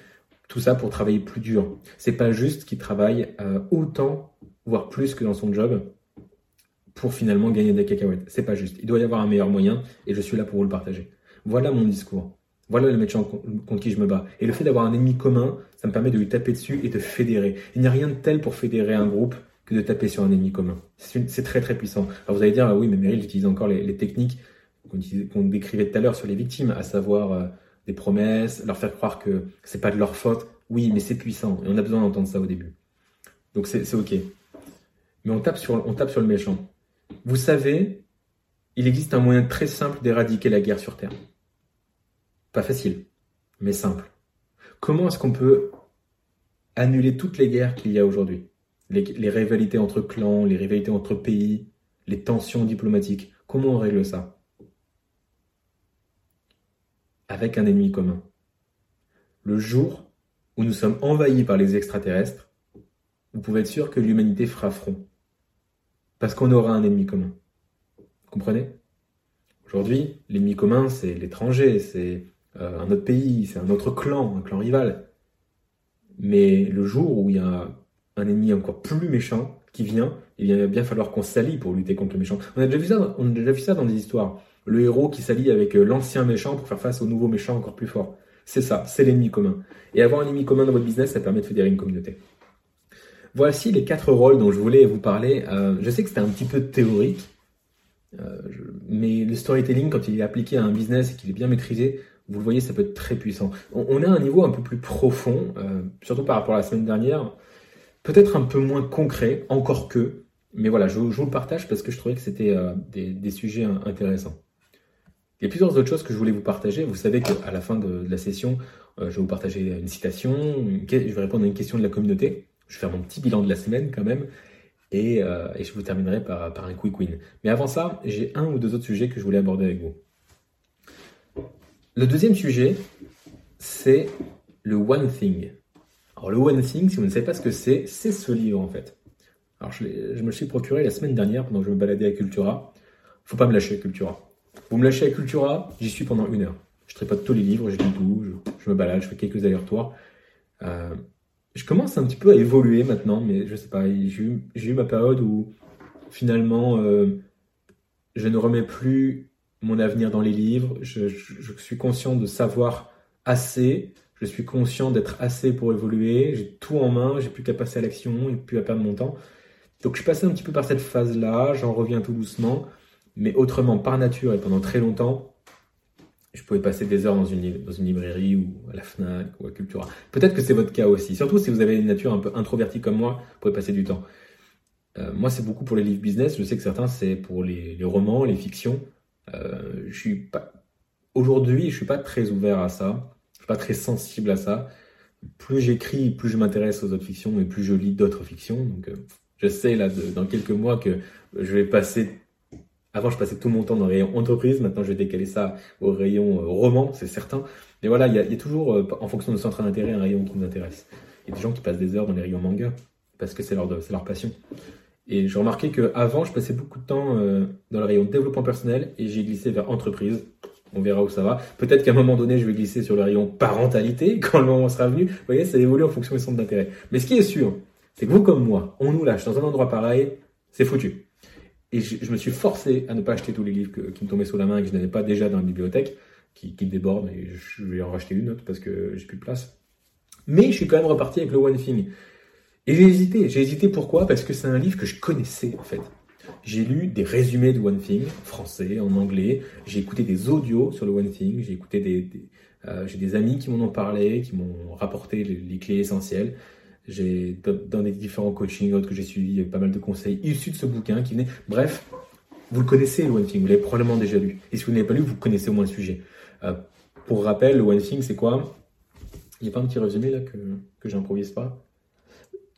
Tout ça pour travailler plus dur. C'est pas juste qu'il travaille euh, autant, voire plus que dans son job pour finalement gagner des cacahuètes. C'est pas juste. Il doit y avoir un meilleur moyen et je suis là pour vous le partager. Voilà mon discours. Voilà le méchant contre qui je me bats. Et le fait d'avoir un ennemi commun, ça me permet de lui taper dessus et de fédérer. Il n'y a rien de tel pour fédérer un groupe que de taper sur un ennemi commun. C'est très très puissant. Alors vous allez dire, ah oui, mais Meryl utilise encore les, techniques qu'on décrivait tout à l'heure sur les victimes, à savoir euh, des promesses, leur faire croire que c'est pas de leur faute. Oui, mais c'est puissant et on a besoin d'entendre ça au début. Donc c'est ok. Mais on tape, sur, on tape sur le méchant. Vous savez, il existe un moyen très simple d'éradiquer la guerre sur Terre. Pas facile, mais simple. Comment est-ce qu'on peut annuler toutes les guerres qu'il y a aujourd'hui? Les, rivalités entre clans, les rivalités entre pays, les tensions diplomatiques. Comment on règle ça? Avec un ennemi commun. Le jour où nous sommes envahis par les extraterrestres, vous pouvez être sûr que l'humanité fera front. Parce qu'on aura un ennemi commun. Vous comprenez? Aujourd'hui, l'ennemi commun, c'est l'étranger, c'est euh, un autre pays, c'est un autre clan, un clan rival. Mais le jour où il y a un ennemi encore plus méchant qui vient, il va bien falloir qu'on s'allie pour lutter contre le méchant. On a déjà vu ça, on a déjà vu ça dans des histoires. Le héros qui s'allie avec euh, l'ancien méchant pour faire face au nouveau méchant encore plus fort. C'est ça, c'est l'ennemi commun. Et avoir un ennemi commun dans votre business, ça permet de fédérer une communauté. Voici les quatre rôles dont je voulais vous parler. Euh, je sais que c'était un petit peu théorique, mais le storytelling, quand il est appliqué à un business et qu'il est bien maîtrisé, vous le voyez, ça peut être très puissant. On, a un niveau un peu plus profond, euh, surtout par rapport à la semaine dernière, peut-être un peu moins concret, encore que, mais voilà, je, vous le partage parce que je trouvais que c'était euh, des, sujets intéressants. Il y a plusieurs autres choses que je voulais vous partager. Vous savez qu'à la fin de, la session, euh, je vais vous partager une citation, je vais répondre à une question de la communauté. Je vais faire mon petit bilan de la semaine quand même. Et, je vous terminerai par un quick win. Mais avant ça, j'ai un ou deux autres sujets que je voulais aborder avec vous. Le deuxième sujet, c'est le One Thing. Alors le One Thing, si vous ne savez pas ce que c'est, c'est ce livre en fait. Alors je, me suis procuré la semaine dernière pendant que je me baladais à Cultura. Faut pas me lâcher à Cultura. Vous me lâchez à Cultura, j'y suis pendant une heure. Je tripote tous les livres, je lis tout, je, me balade, je fais quelques allers-retours. Euh, je commence un petit peu à évoluer maintenant, mais je sais pas, j'ai eu, ma période où finalement euh, je ne remets plus mon avenir dans les livres, je, suis conscient de savoir assez, je suis conscient d'être assez pour évoluer, j'ai tout en main, j'ai plus qu'à passer à l'action et plus à perdre mon temps. Donc je suis passé un petit peu par cette phase-là, j'en reviens tout doucement, mais autrement, par nature et pendant très longtemps, je pouvais passer des heures dans une, dans une librairie ou à la FNAC ou à Cultura. Peut-être que c'est votre cas aussi, surtout si vous avez une nature un peu introvertie comme moi, vous pouvez passer du temps. Euh, moi, c'est beaucoup pour les livres business, je sais que certains, c'est pour les, les romans, les fictions. Euh, je suis pas aujourd'hui, je suis pas très ouvert à ça. Je suis pas très sensible à ça. Plus j'écris, plus je m'intéresse aux autres fictions et plus je lis d'autres fictions. Donc, euh, je sais là dans quelques mois que je vais passer. Avant, je passais tout mon temps dans le rayon entreprise. Maintenant, je vais décaler ça au rayon euh, roman, c'est certain. Mais voilà, il y, a, toujours, en fonction de centre d'intérêt, un rayon qui m'intéresse. Il y a des gens qui passent des heures dans les rayons manga parce que c'est leur, c'est leur passion. Et j'ai remarqué qu'avant, je passais beaucoup de temps euh, dans le rayon développement personnel et j'ai glissé vers entreprise. On verra où ça va. Peut-être qu'à un moment donné, je vais glisser sur le rayon parentalité [laughs] quand le moment sera venu. Vous voyez, ça évolue en fonction des centres d'intérêt. Mais ce qui est sûr, c'est que vous comme moi, on nous lâche dans un endroit pareil, c'est foutu. Et je, me suis forcé à ne pas acheter tous les livres qui me tombaient sous la main et que je n'avais pas déjà dans la bibliothèque, qui, qui déborde, et je vais en racheter une autre parce que j'ai plus de place. Mais je suis quand même reparti avec le One Thing. Et j'ai hésité. J'ai hésité pourquoi? Parce que c'est un livre que je connaissais en fait. J'ai lu des résumés de One Thing, français, en anglais. J'ai écouté des audios sur le One Thing. J'ai écouté des, euh, j'ai des amis qui m'en ont parlé, qui m'ont rapporté les, clés essentielles. J'ai dans les différents coachings que j'ai suivis, pas mal de conseils issus de ce bouquin qui venait. Bref, vous le connaissez le One Thing, vous l'avez probablement déjà lu. Et si vous ne l'avez pas lu, vous connaissez au moins le sujet. Euh, pour rappel, le One Thing, c'est quoi? Il n'y a pas un petit résumé là que, que j'improvise pas?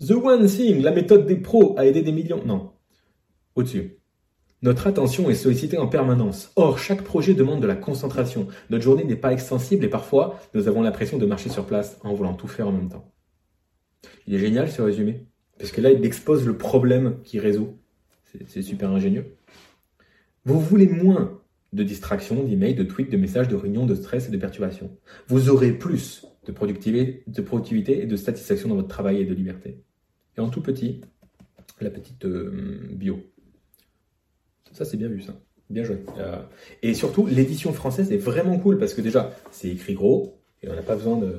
The One Thing, la méthode des pros a aidé des millions. Non. Au-dessus. Notre attention est sollicitée en permanence. Or, chaque projet demande de la concentration. Notre journée n'est pas extensible et parfois, nous avons l'impression de marcher sur place en voulant tout faire en même temps. Il est génial ce résumé, parce que là, il expose le problème qu'il résout. C'est super ingénieux. Vous voulez moins de distractions, d'emails, de tweets, de messages, de réunions, de stress et de perturbations. Vous aurez plus de productivité, de productivité et de satisfaction dans votre travail et de liberté. Tout petit, la petite euh, bio. Ça, c'est bien vu, ça. Bien joué. Euh, et surtout, l'édition française est vraiment cool parce que déjà, c'est écrit gros, et on n'a pas besoin de,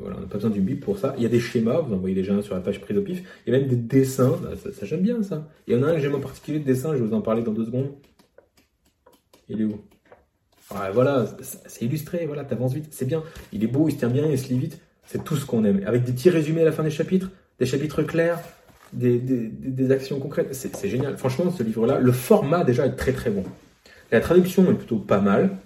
voilà, on n'a pas besoin d'une bible pour ça. Il y a des schémas, vous en voyez déjà un sur la page prise au pif. Il y a même des dessins, bah, ça, j'aime bien ça. Il y en a un que j'aime en particulier de dessin, je vais vous en parler dans deux secondes. Il est où? Voilà, c'est illustré, voilà, t'avances vite, c'est bien. Il est beau, il se tient bien, il se lit vite. C'est tout ce qu'on aime. Avec des petits résumés à la fin des chapitres, des chapitres clairs, des, actions concrètes. C'est génial. Franchement, ce livre-là, le format déjà est très très bon. La traduction est plutôt pas mal.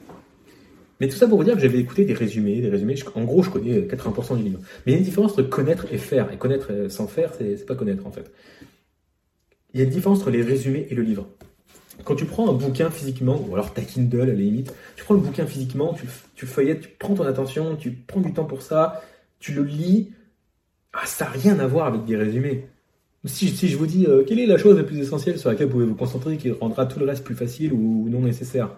Mais tout ça pour vous dire que j'avais écouté des résumés, des résumés. En gros, je connais 80% du livre. Mais il y a une différence entre connaître et faire. Et connaître sans faire, c'est pas connaître en fait. Il y a une différence entre les résumés et le livre. Quand tu prends un bouquin physiquement, ou alors ta Kindle à la limite, tu prends le bouquin physiquement, tu, tu feuillettes, tu prends ton attention, tu prends du temps pour ça, tu le lis. Ah, ça n'a rien à voir avec des résumés. Si, je vous dis euh, quelle est la chose la plus essentielle sur laquelle vous pouvez vous concentrer qui rendra tout le reste plus facile ou non nécessaire,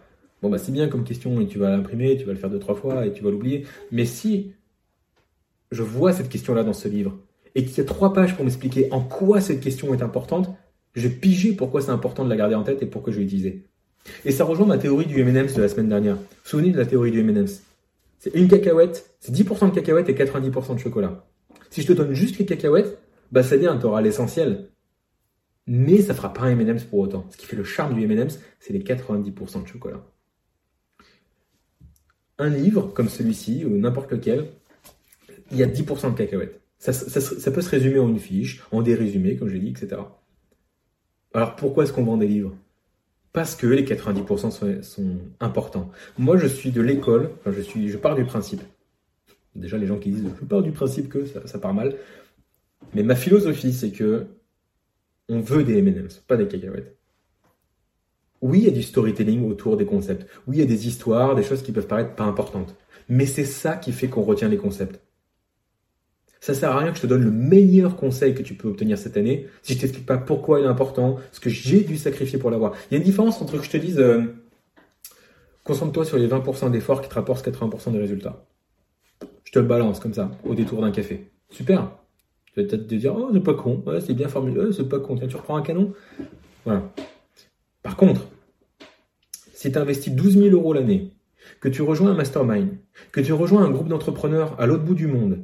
Bon, bah, c'est bien comme question et tu vas l'imprimer, tu vas le faire deux, trois fois et tu vas l'oublier. Mais si je vois cette question-là dans ce livre et qu'il y a trois pages pour m'expliquer en quoi cette question est importante, je piger pourquoi c'est important de la garder en tête et pourquoi je vais l'utiliser. Et ça rejoint ma théorie du M&M's de la semaine dernière. Vous vous souvenez de la théorie du M&M's? C'est une cacahuète, c'est 10% de cacahuètes et 90% de chocolat. Si je te donne juste les cacahuètes, bah ça vient, tu auras l'essentiel. Mais ça fera pas un M&M's pour autant. Ce qui fait le charme du M&M's, c'est les 90% de chocolat un livre comme celui-ci, ou n'importe lequel, il y a 10% de cacahuètes. Ça, peut se résumer en une fiche, en des résumés, comme j'ai dit, etc. Alors pourquoi est-ce qu'on vend des livres? Parce que les 90% sont, importants. Moi, je suis de l'école, je, suis, je pars du principe. Déjà, les gens qui disent je pars du principe que ça, part mal. Mais ma philosophie, c'est que on veut des M&M's, pas des cacahuètes. Oui, il y a du storytelling autour des concepts. Oui, il y a des histoires, des choses qui peuvent paraître pas importantes. Mais c'est ça qui fait qu'on retient les concepts. Ça sert à rien que je te donne le meilleur conseil que tu peux obtenir cette année si je t'explique pas pourquoi il est important, ce que j'ai dû sacrifier pour l'avoir. Il y a une différence entre que je te dise euh, concentre-toi sur les 20% d'efforts qui te rapportent 80% des résultats. Je te le balance comme ça, au détour d'un café. Super. Tu vas peut-être te dire, oh, c'est pas con, c'est bien formulé, c'est pas con. tu reprends un canon. Voilà. Par contre, si tu investis 12 000 euros l'année, que tu rejoins un mastermind, que tu rejoins un groupe d'entrepreneurs à l'autre bout du monde,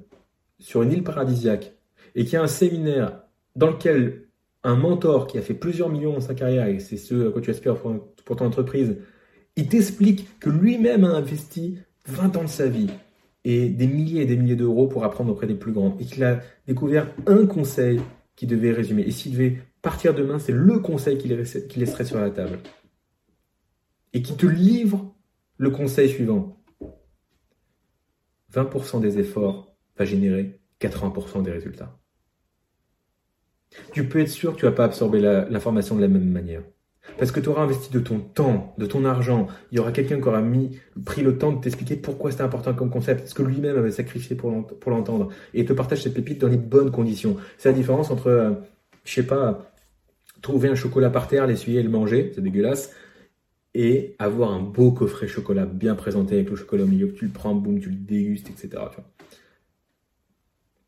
sur une île paradisiaque, et qu'il y a un séminaire dans lequel un mentor qui a fait plusieurs millions dans sa carrière, et c'est ce à quoi tu aspires pour ton entreprise, il t'explique que lui-même a investi 20 ans de sa vie et des milliers et des milliers d'euros pour apprendre auprès des plus grands, et qu'il a découvert un conseil qui devait résumer. Et s'il devait partir demain, c'est le conseil qu'il laisserait sur la table. Et qui te livre le conseil suivant. 20% des efforts va générer 80% des résultats. Tu peux être sûr que tu vas pas absorber l'information de la même manière. Parce que tu auras investi de ton temps, de ton argent. Il y aura quelqu'un qui aura mis, pris le temps de t'expliquer pourquoi c'était important comme concept, ce que lui-même avait sacrifié pour l'entendre, et te partage cette pépite dans les bonnes conditions. C'est la différence entre, euh, je sais pas, trouver un chocolat par terre, l'essuyer et le manger, c'est dégueulasse, et avoir un beau coffret chocolat bien présenté avec le chocolat au milieu, que tu le prends, boum, tu le dégustes, etc.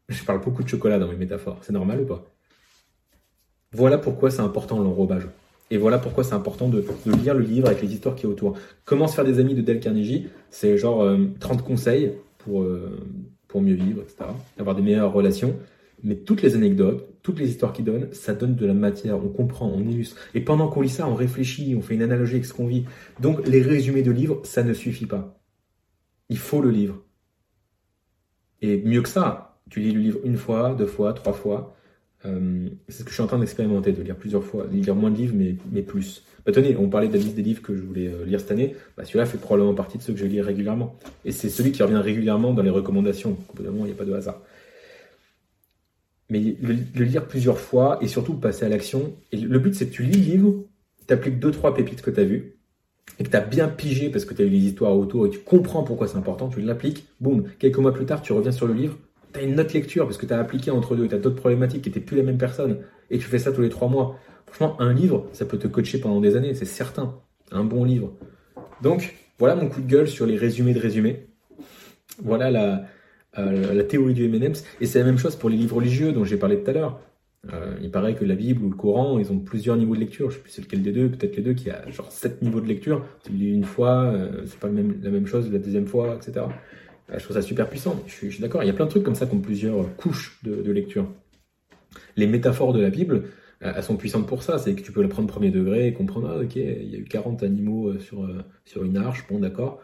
Je parle beaucoup de chocolat dans mes métaphores, c'est normal ou pas? Voilà pourquoi c'est important l'enrobage. Et voilà pourquoi c'est important de, lire le livre avec les histoires qui est autour. Comment se faire des amis de Del Carnegie, c'est genre 30 euh, conseils pour, euh, pour mieux vivre, etc. Avoir des meilleures relations. Mais toutes les anecdotes, toutes les histoires qu'il donne, ça donne de la matière, on comprend, on illustre. Et pendant qu'on lit ça, on réfléchit, on fait une analogie avec ce qu'on vit. Donc les résumés de livres, ça ne suffit pas. Il faut le livre. Et mieux que ça, Tu lis le livre une fois, deux fois, trois fois. Euh, c'est ce que je suis en train d'expérimenter, de lire plusieurs fois, de lire moins de livres, mais, mais plus. Bah, tenez, on parlait de la liste des livres que je voulais euh, lire cette année. Bah, celui-là fait probablement partie de ceux que je lis régulièrement. Et c'est celui qui revient régulièrement dans les recommandations. Complètement, il n'y a pas de hasard. Mais le, lire plusieurs fois et surtout passer à l'action. Et le but, c'est que tu lis le livre, tu appliques deux, trois pépites que tu as vues et que tu as bien pigé parce que tu as eu les histoires autour et tu comprends pourquoi c'est important, tu l'appliques, boum, quelques mois plus tard, tu reviens sur le livre, une autre lecture parce que tu as appliqué entre deux, tu as d'autres problématiques et tu plus la même personne et tu fais ça tous les trois mois. Franchement, un livre, ça peut te coacher pendant des années, c'est certain. Un bon livre. Donc, voilà mon coup de gueule sur les résumés de résumés. Voilà la, euh, la théorie du M&M's. Et c'est la même chose pour les livres religieux dont j'ai parlé tout à l'heure. Euh, il paraît que la Bible ou le Coran, ils ont plusieurs niveaux de lecture. Je sais plus c'est lequel des deux, peut-être les deux, qui a genre sept niveaux de lecture. Tu lis une fois, euh, c'est pas la même chose la deuxième fois, etc. je trouve ça super puissant. Je suis, d'accord. Il y a plein de trucs comme ça qui ont plusieurs couches de, lecture. Les métaphores de la Bible, elles sont puissantes pour ça. C'est que tu peux la prendre premier degré et comprendre, ah, ok, il y a eu 40 animaux sur, sur une arche, bon, d'accord.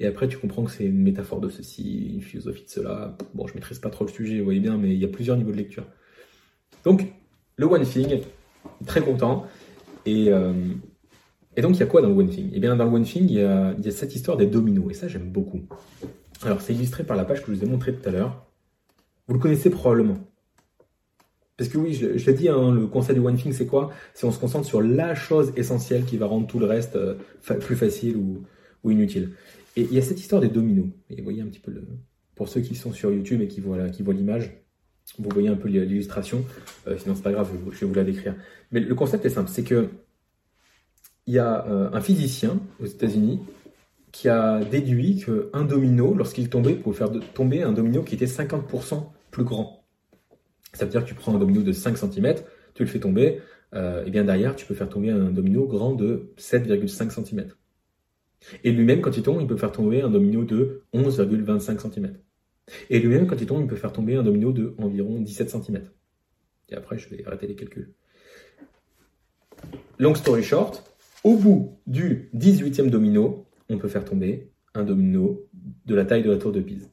Et après, tu comprends que c'est une métaphore de ceci, une philosophie de cela. Bon, je maîtrise pas trop le sujet, vous voyez bien, mais il y a plusieurs niveaux de lecture. Donc, le One Thing, très content. Et, euh, donc, il y a quoi dans le One Thing? Eh bien, dans le One Thing, y, il y a cette histoire des dominos, et ça, j'aime beaucoup. Alors, c'est illustré par la page que je vous ai montrée tout à l'heure. Vous le connaissez probablement. Parce que oui, je, l'ai dit, hein, le concept du One Thing, c'est quoi? C'est on se concentre sur la chose essentielle qui va rendre tout le reste euh, plus facile ou, inutile. Et il y a cette histoire des dominos. Vous voyez un petit peu le... Pour ceux qui sont sur YouTube et qui voient, qui voient l'image, vous voyez un peu l'illustration. Euh, sinon, c'est pas grave, je vais vous la décrire. Mais le concept est simple, c'est que il y a euh, un physicien aux États-Unis qui a déduit qu'un domino, lorsqu'il tombait, pouvait faire tomber un domino qui était 50% plus grand. Ça veut dire que tu prends un domino de 5 cm, tu le fais tomber, euh, et bien derrière, tu peux faire tomber un domino grand de 7,5 cm. Et lui-même, quand il tombe, il peut faire tomber un domino de 11,25 cm. Et lui-même, quand il tombe, il peut faire tomber un domino de environ 17 cm. Et après, je vais arrêter les calculs. Long story short, au bout du 18e domino, on peut faire tomber un domino de la taille de la tour de Pise.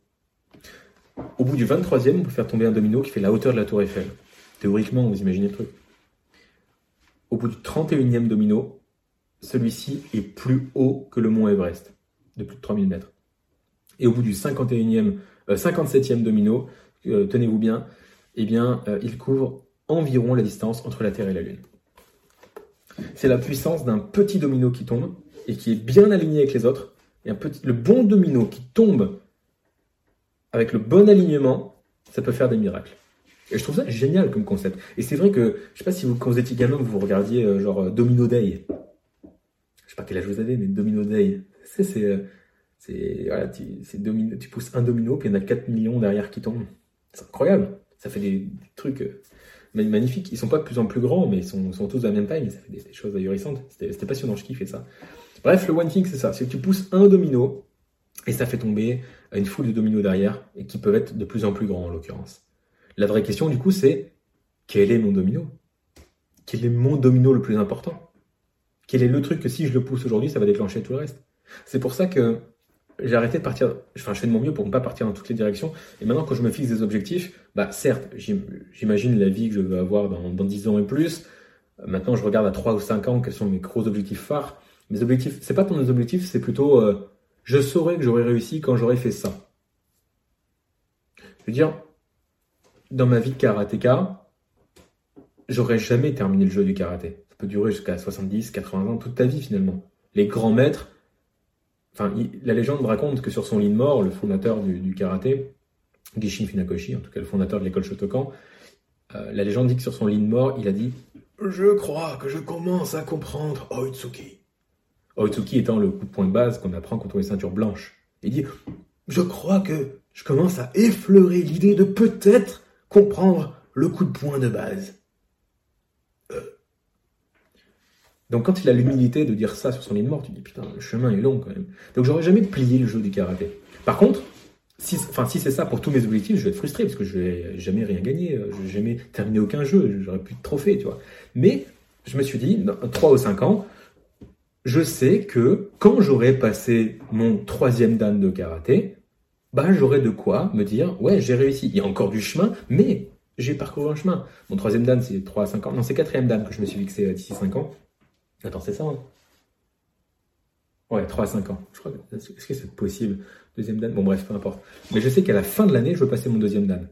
Au bout du 23e, on peut faire tomber un domino qui fait la hauteur de la tour Eiffel. Théoriquement, vous imaginez le truc. Au bout du 31e domino, celui-ci est plus haut que le mont Everest, de plus de 3000 mètres. Et au bout du 51e, 57e euh, domino, euh, tenez-vous bien, eh bien, euh, il couvre environ la distance entre la Terre et la Lune. C'est la puissance d'un petit domino qui tombe et qui est bien aligné avec les autres. Et un petit, le bon domino qui tombe avec le bon alignement, ça peut faire des miracles. Et je trouve ça génial comme concept. Et c'est vrai que, je sais pas si vous, quand vous étiez gamin, vous regardiez genre Domino Day sais pas quel âge vous avez, mais Domino Day, c'est, c'est, c'est, voilà, tu, domino, tu pousses un domino, puis il y en a 4 millions derrière qui tombent. C'est incroyable. Ça fait des, trucs euh, magnifiques. Ils sont pas de plus en plus grands, mais ils sont, sont tous à la même taille, ça fait des, choses ahurissantes. C'était, c'était passionnant, je kiffais ça. Bref, le one thing, c'est ça. C'est que tu pousses un domino, et ça fait tomber une foule de dominos derrière, et qui peuvent être de plus en plus grands, en l'occurrence. La vraie question, du coup, c'est quel est mon domino? Quel est mon domino le plus important? Quel est le truc que si je le pousse aujourd'hui, ça va déclencher tout le reste? C'est pour ça que j'ai arrêté de partir, enfin je fais de mon mieux pour ne pas partir dans toutes les directions. Et maintenant, quand je me fixe des objectifs, bah certes, j'imagine la vie que je veux avoir dans, dans 10 ans et plus. Maintenant, je regarde à 3 ou 5 ans quels sont mes gros objectifs phares. Mes objectifs, c'est pas ton objectif, c'est plutôt euh, je saurais que j'aurais réussi quand j'aurais fait ça. Je veux dire, dans ma vie de karatéka, j'aurais jamais terminé le jeu du karaté peut durer jusqu'à 70, 80 ans, toute ta vie finalement. Les grands maîtres, enfin, la légende raconte que sur son lit de mort, le fondateur du, karaté, Gishin Funakoshi, en tout cas le fondateur de l'école Shotokan, euh, la légende dit que sur son lit de mort, il a dit Je crois que je commence à comprendre Oitsuki. Oitsuki étant le coup de poing de base qu'on apprend quand on est ceinture blanche. Il dit Je crois que je commence à effleurer l'idée de peut-être comprendre le coup de poing de base. Donc quand il a l'humilité de dire ça sur son lit de mort, tu dis putain, le chemin est long quand même. Donc j'aurais jamais plié le jeu du karaté. Par contre, si, c'est ça pour tous mes objectifs, je vais être frustré parce que je vais jamais rien gagner, je vais jamais terminer aucun jeu, j'aurais plus de trophées, tu vois. Mais je me suis dit, dans 3 ou 5 ans, je sais que quand j'aurai passé mon troisième dan de karaté, bah j'aurai de quoi me dire ouais j'ai réussi. Il y a encore du chemin, mais j'ai parcouru un chemin. Mon troisième dan c'est 3 à 5 ans. Non c'est quatrième dan que je me suis fixé d'ici 5 ans. Attends c'est ça hein? Ouais 3 à 5 ans. Je crois est-ce que c'est possible? Deuxième dan? Bon bref peu importe. Mais je sais qu'à la fin de l'année je veux passer mon deuxième dan.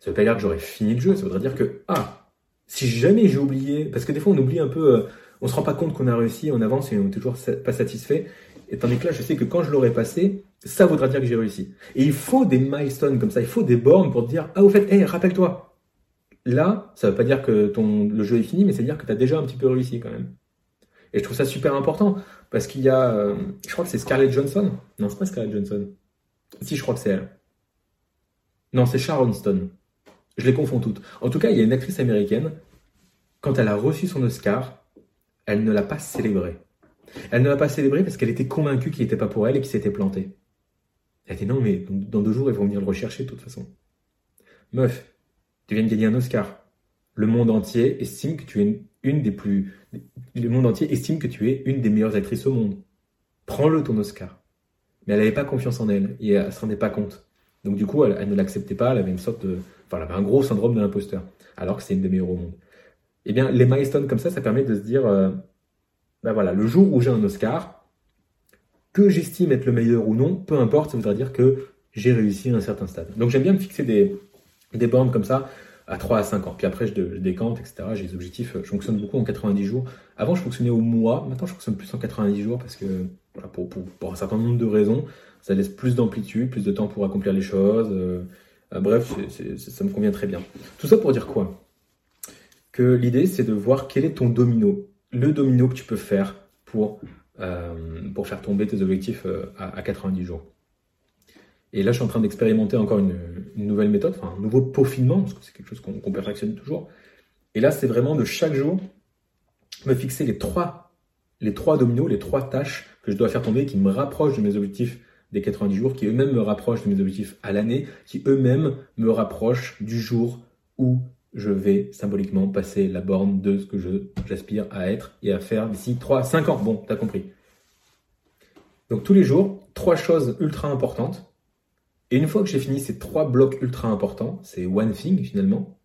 Ça veut pas dire que j'aurais fini le jeu. Ça voudrait dire que ah si jamais j'ai oublié parce que des fois on oublie un peu. Euh, on se rend pas compte qu'on a réussi, on avance et on est toujours pas satisfait. Et tandis que là, je sais que quand je l'aurai passé, ça voudra dire que j'ai réussi. Et il faut des milestones comme ça, il faut des bornes pour dire, ah au fait, hé, rappelle-toi. Là, ça veut pas dire que ton, le jeu est fini, mais c'est dire que tu as déjà un petit peu réussi quand même. Et je trouve ça super important, parce qu'il y a, euh, je crois que c'est Scarlett Johnson. Non, c'est pas Scarlett Johnson. Si, je crois que c'est elle. Non, c'est Sharon Stone. Je les confonds toutes. En tout cas, il y a une actrice américaine, quand elle a reçu son Oscar, elle ne l'a pas célébré. Elle ne l'a pas célébré parce qu'elle était convaincue qu'il n'était pas pour elle et qu'il s'était planté. Elle dit non, mais dans deux jours, ils vont venir le rechercher de toute façon. Meuf, tu viens de gagner un Oscar. Le monde entier estime que tu es une, des plus. Le monde entier estime que tu es une des meilleures actrices au monde. Prends-le ton Oscar. Mais elle n'avait pas confiance en elle et elle ne se rendait pas compte. Donc du coup, elle, ne l'acceptait pas. Elle avait une sorte de, enfin, elle avait un gros syndrome de l'imposteur, alors que c'est une des meilleures au monde. Eh bien, les milestones comme ça, ça permet de se dire, euh, ben voilà, le jour où j'ai un Oscar, que j'estime être le meilleur ou non, peu importe, ça voudrait dire que j'ai réussi à un certain stade. Donc j'aime bien me fixer des, des bornes comme ça à 3 à 5 ans. Puis après, je, décante, etc. J'ai des objectifs. Je fonctionne beaucoup en 90 jours. Avant, je fonctionnais au mois. Maintenant, je fonctionne plus en 90 jours parce que, pour, un certain nombre de raisons, ça laisse plus d'amplitude, plus de temps pour accomplir les choses. Euh, euh, bref, ça me convient très bien. Tout ça pour dire quoi? Que l'idée, c'est de voir quel est ton domino le domino que tu peux faire pour, euh, faire tomber tes objectifs euh, à, 90 jours. Et là, je suis en train d'expérimenter encore une, nouvelle méthode, un nouveau peaufinement, parce que c'est quelque chose qu'on perfectionne toujours. Et là, c'est vraiment de chaque jour me fixer les trois, les trois dominos, les trois tâches que je dois faire tomber qui me rapprochent de mes objectifs des 90 jours, qui eux-mêmes me rapprochent de mes objectifs à l'année, qui eux-mêmes me rapprochent du jour où je vais symboliquement passer la borne de ce que j'aspire à être et à faire d'ici 3, 5 ans. Bon, t'as compris. Donc tous les jours, trois choses ultra importantes. Et une fois que j'ai fini ces trois blocs ultra importants, c'est one thing finalement,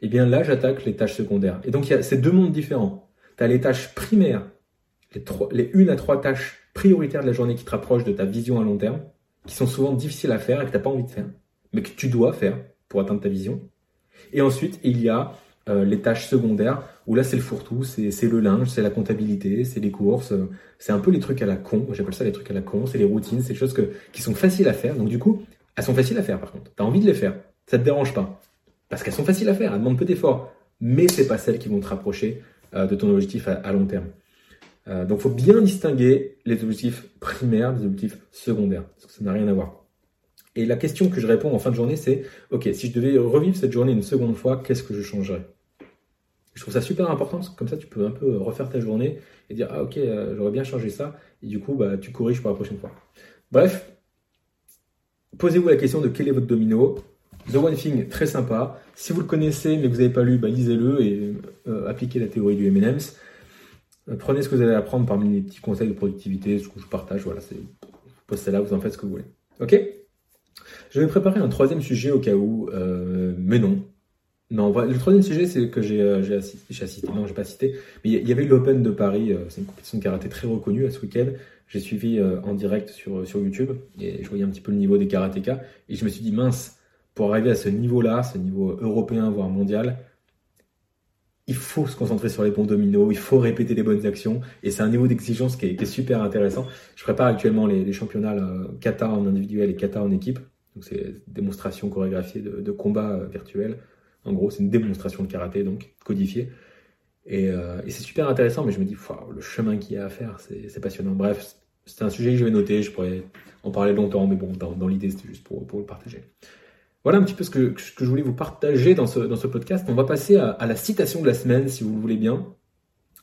et eh bien là j'attaque les tâches secondaires. Et donc il y a ces deux mondes différents. Tu as les tâches primaires, les, trois, les une à trois tâches prioritaires de la journée qui te rapprochent de ta vision à long terme, qui sont souvent difficiles à faire et que tu n'as pas envie de faire, mais que tu dois faire pour atteindre ta vision. Et ensuite, il y a euh, les tâches secondaires, où là, c'est le fourre-tout, c'est le linge, c'est la comptabilité, c'est les courses, euh, c'est un peu les trucs à la con. J'appelle ça les trucs à la con, c'est les routines, c'est des choses qui sont faciles à faire. Donc, du coup, elles sont faciles à faire, par contre. Tu as envie de les faire. Ça te dérange pas. Parce qu'elles sont faciles à faire, elles demandent peu d'efforts. Mais c'est pas celles qui vont te rapprocher euh, de ton objectif à, long terme. donc, faut bien distinguer les objectifs primaires des objectifs secondaires. Parce que ça n'a rien à voir. Et la question que je réponds en fin de journée, c'est OK, si je devais revivre cette journée une seconde fois, qu'est-ce que je changerais? Je trouve ça super important comme ça, tu peux un peu refaire ta journée et dire Ah, OK, euh, j'aurais bien changé ça. Et du coup, bah, tu corriges pour la prochaine fois. Bref, posez-vous la question de quel est votre domino? The One Thing, très sympa. Si vous le connaissez mais que vous n'avez pas lu, bah, lisez-le et euh, appliquez la théorie du M&M's. Euh, prenez ce que vous allez apprendre parmi les petits conseils de productivité, ce que je partage. Voilà, c'est postez là, vous en faites ce que vous voulez. Ok? Je vais préparer un troisième sujet au cas où, euh, mais non. Non, le troisième sujet, c'est que j'ai euh, assisté, non, j'ai pas cité, mais il y avait l'Open de Paris, euh, c'est une compétition de karaté très reconnue à ce week-end. J'ai suivi en direct sur, sur YouTube et je voyais un petit peu le niveau des karatékas et je me suis dit, mince, pour arriver à ce niveau-là, ce niveau européen, voire mondial, il faut se concentrer sur les bons dominos, il faut répéter les bonnes actions, et c'est un niveau d'exigence qui, est super intéressant. Je prépare actuellement les, championnats kata en individuel et kata en équipe, donc c'est démonstration chorégraphiée de, de combat euh, virtuel. En gros, c'est une démonstration de karaté, donc codifiée. Et, euh, c'est super intéressant, mais je me dis, le chemin qu'il y a à faire, c'est passionnant. Bref, c'est un sujet que je vais noter, je pourrais en parler longtemps, mais bon, dans, l'idée, c'était juste pour, le partager. Voilà un petit peu ce que, je voulais vous partager dans ce, dans ce podcast. On va passer à, la citation de la semaine, si vous le voulez bien.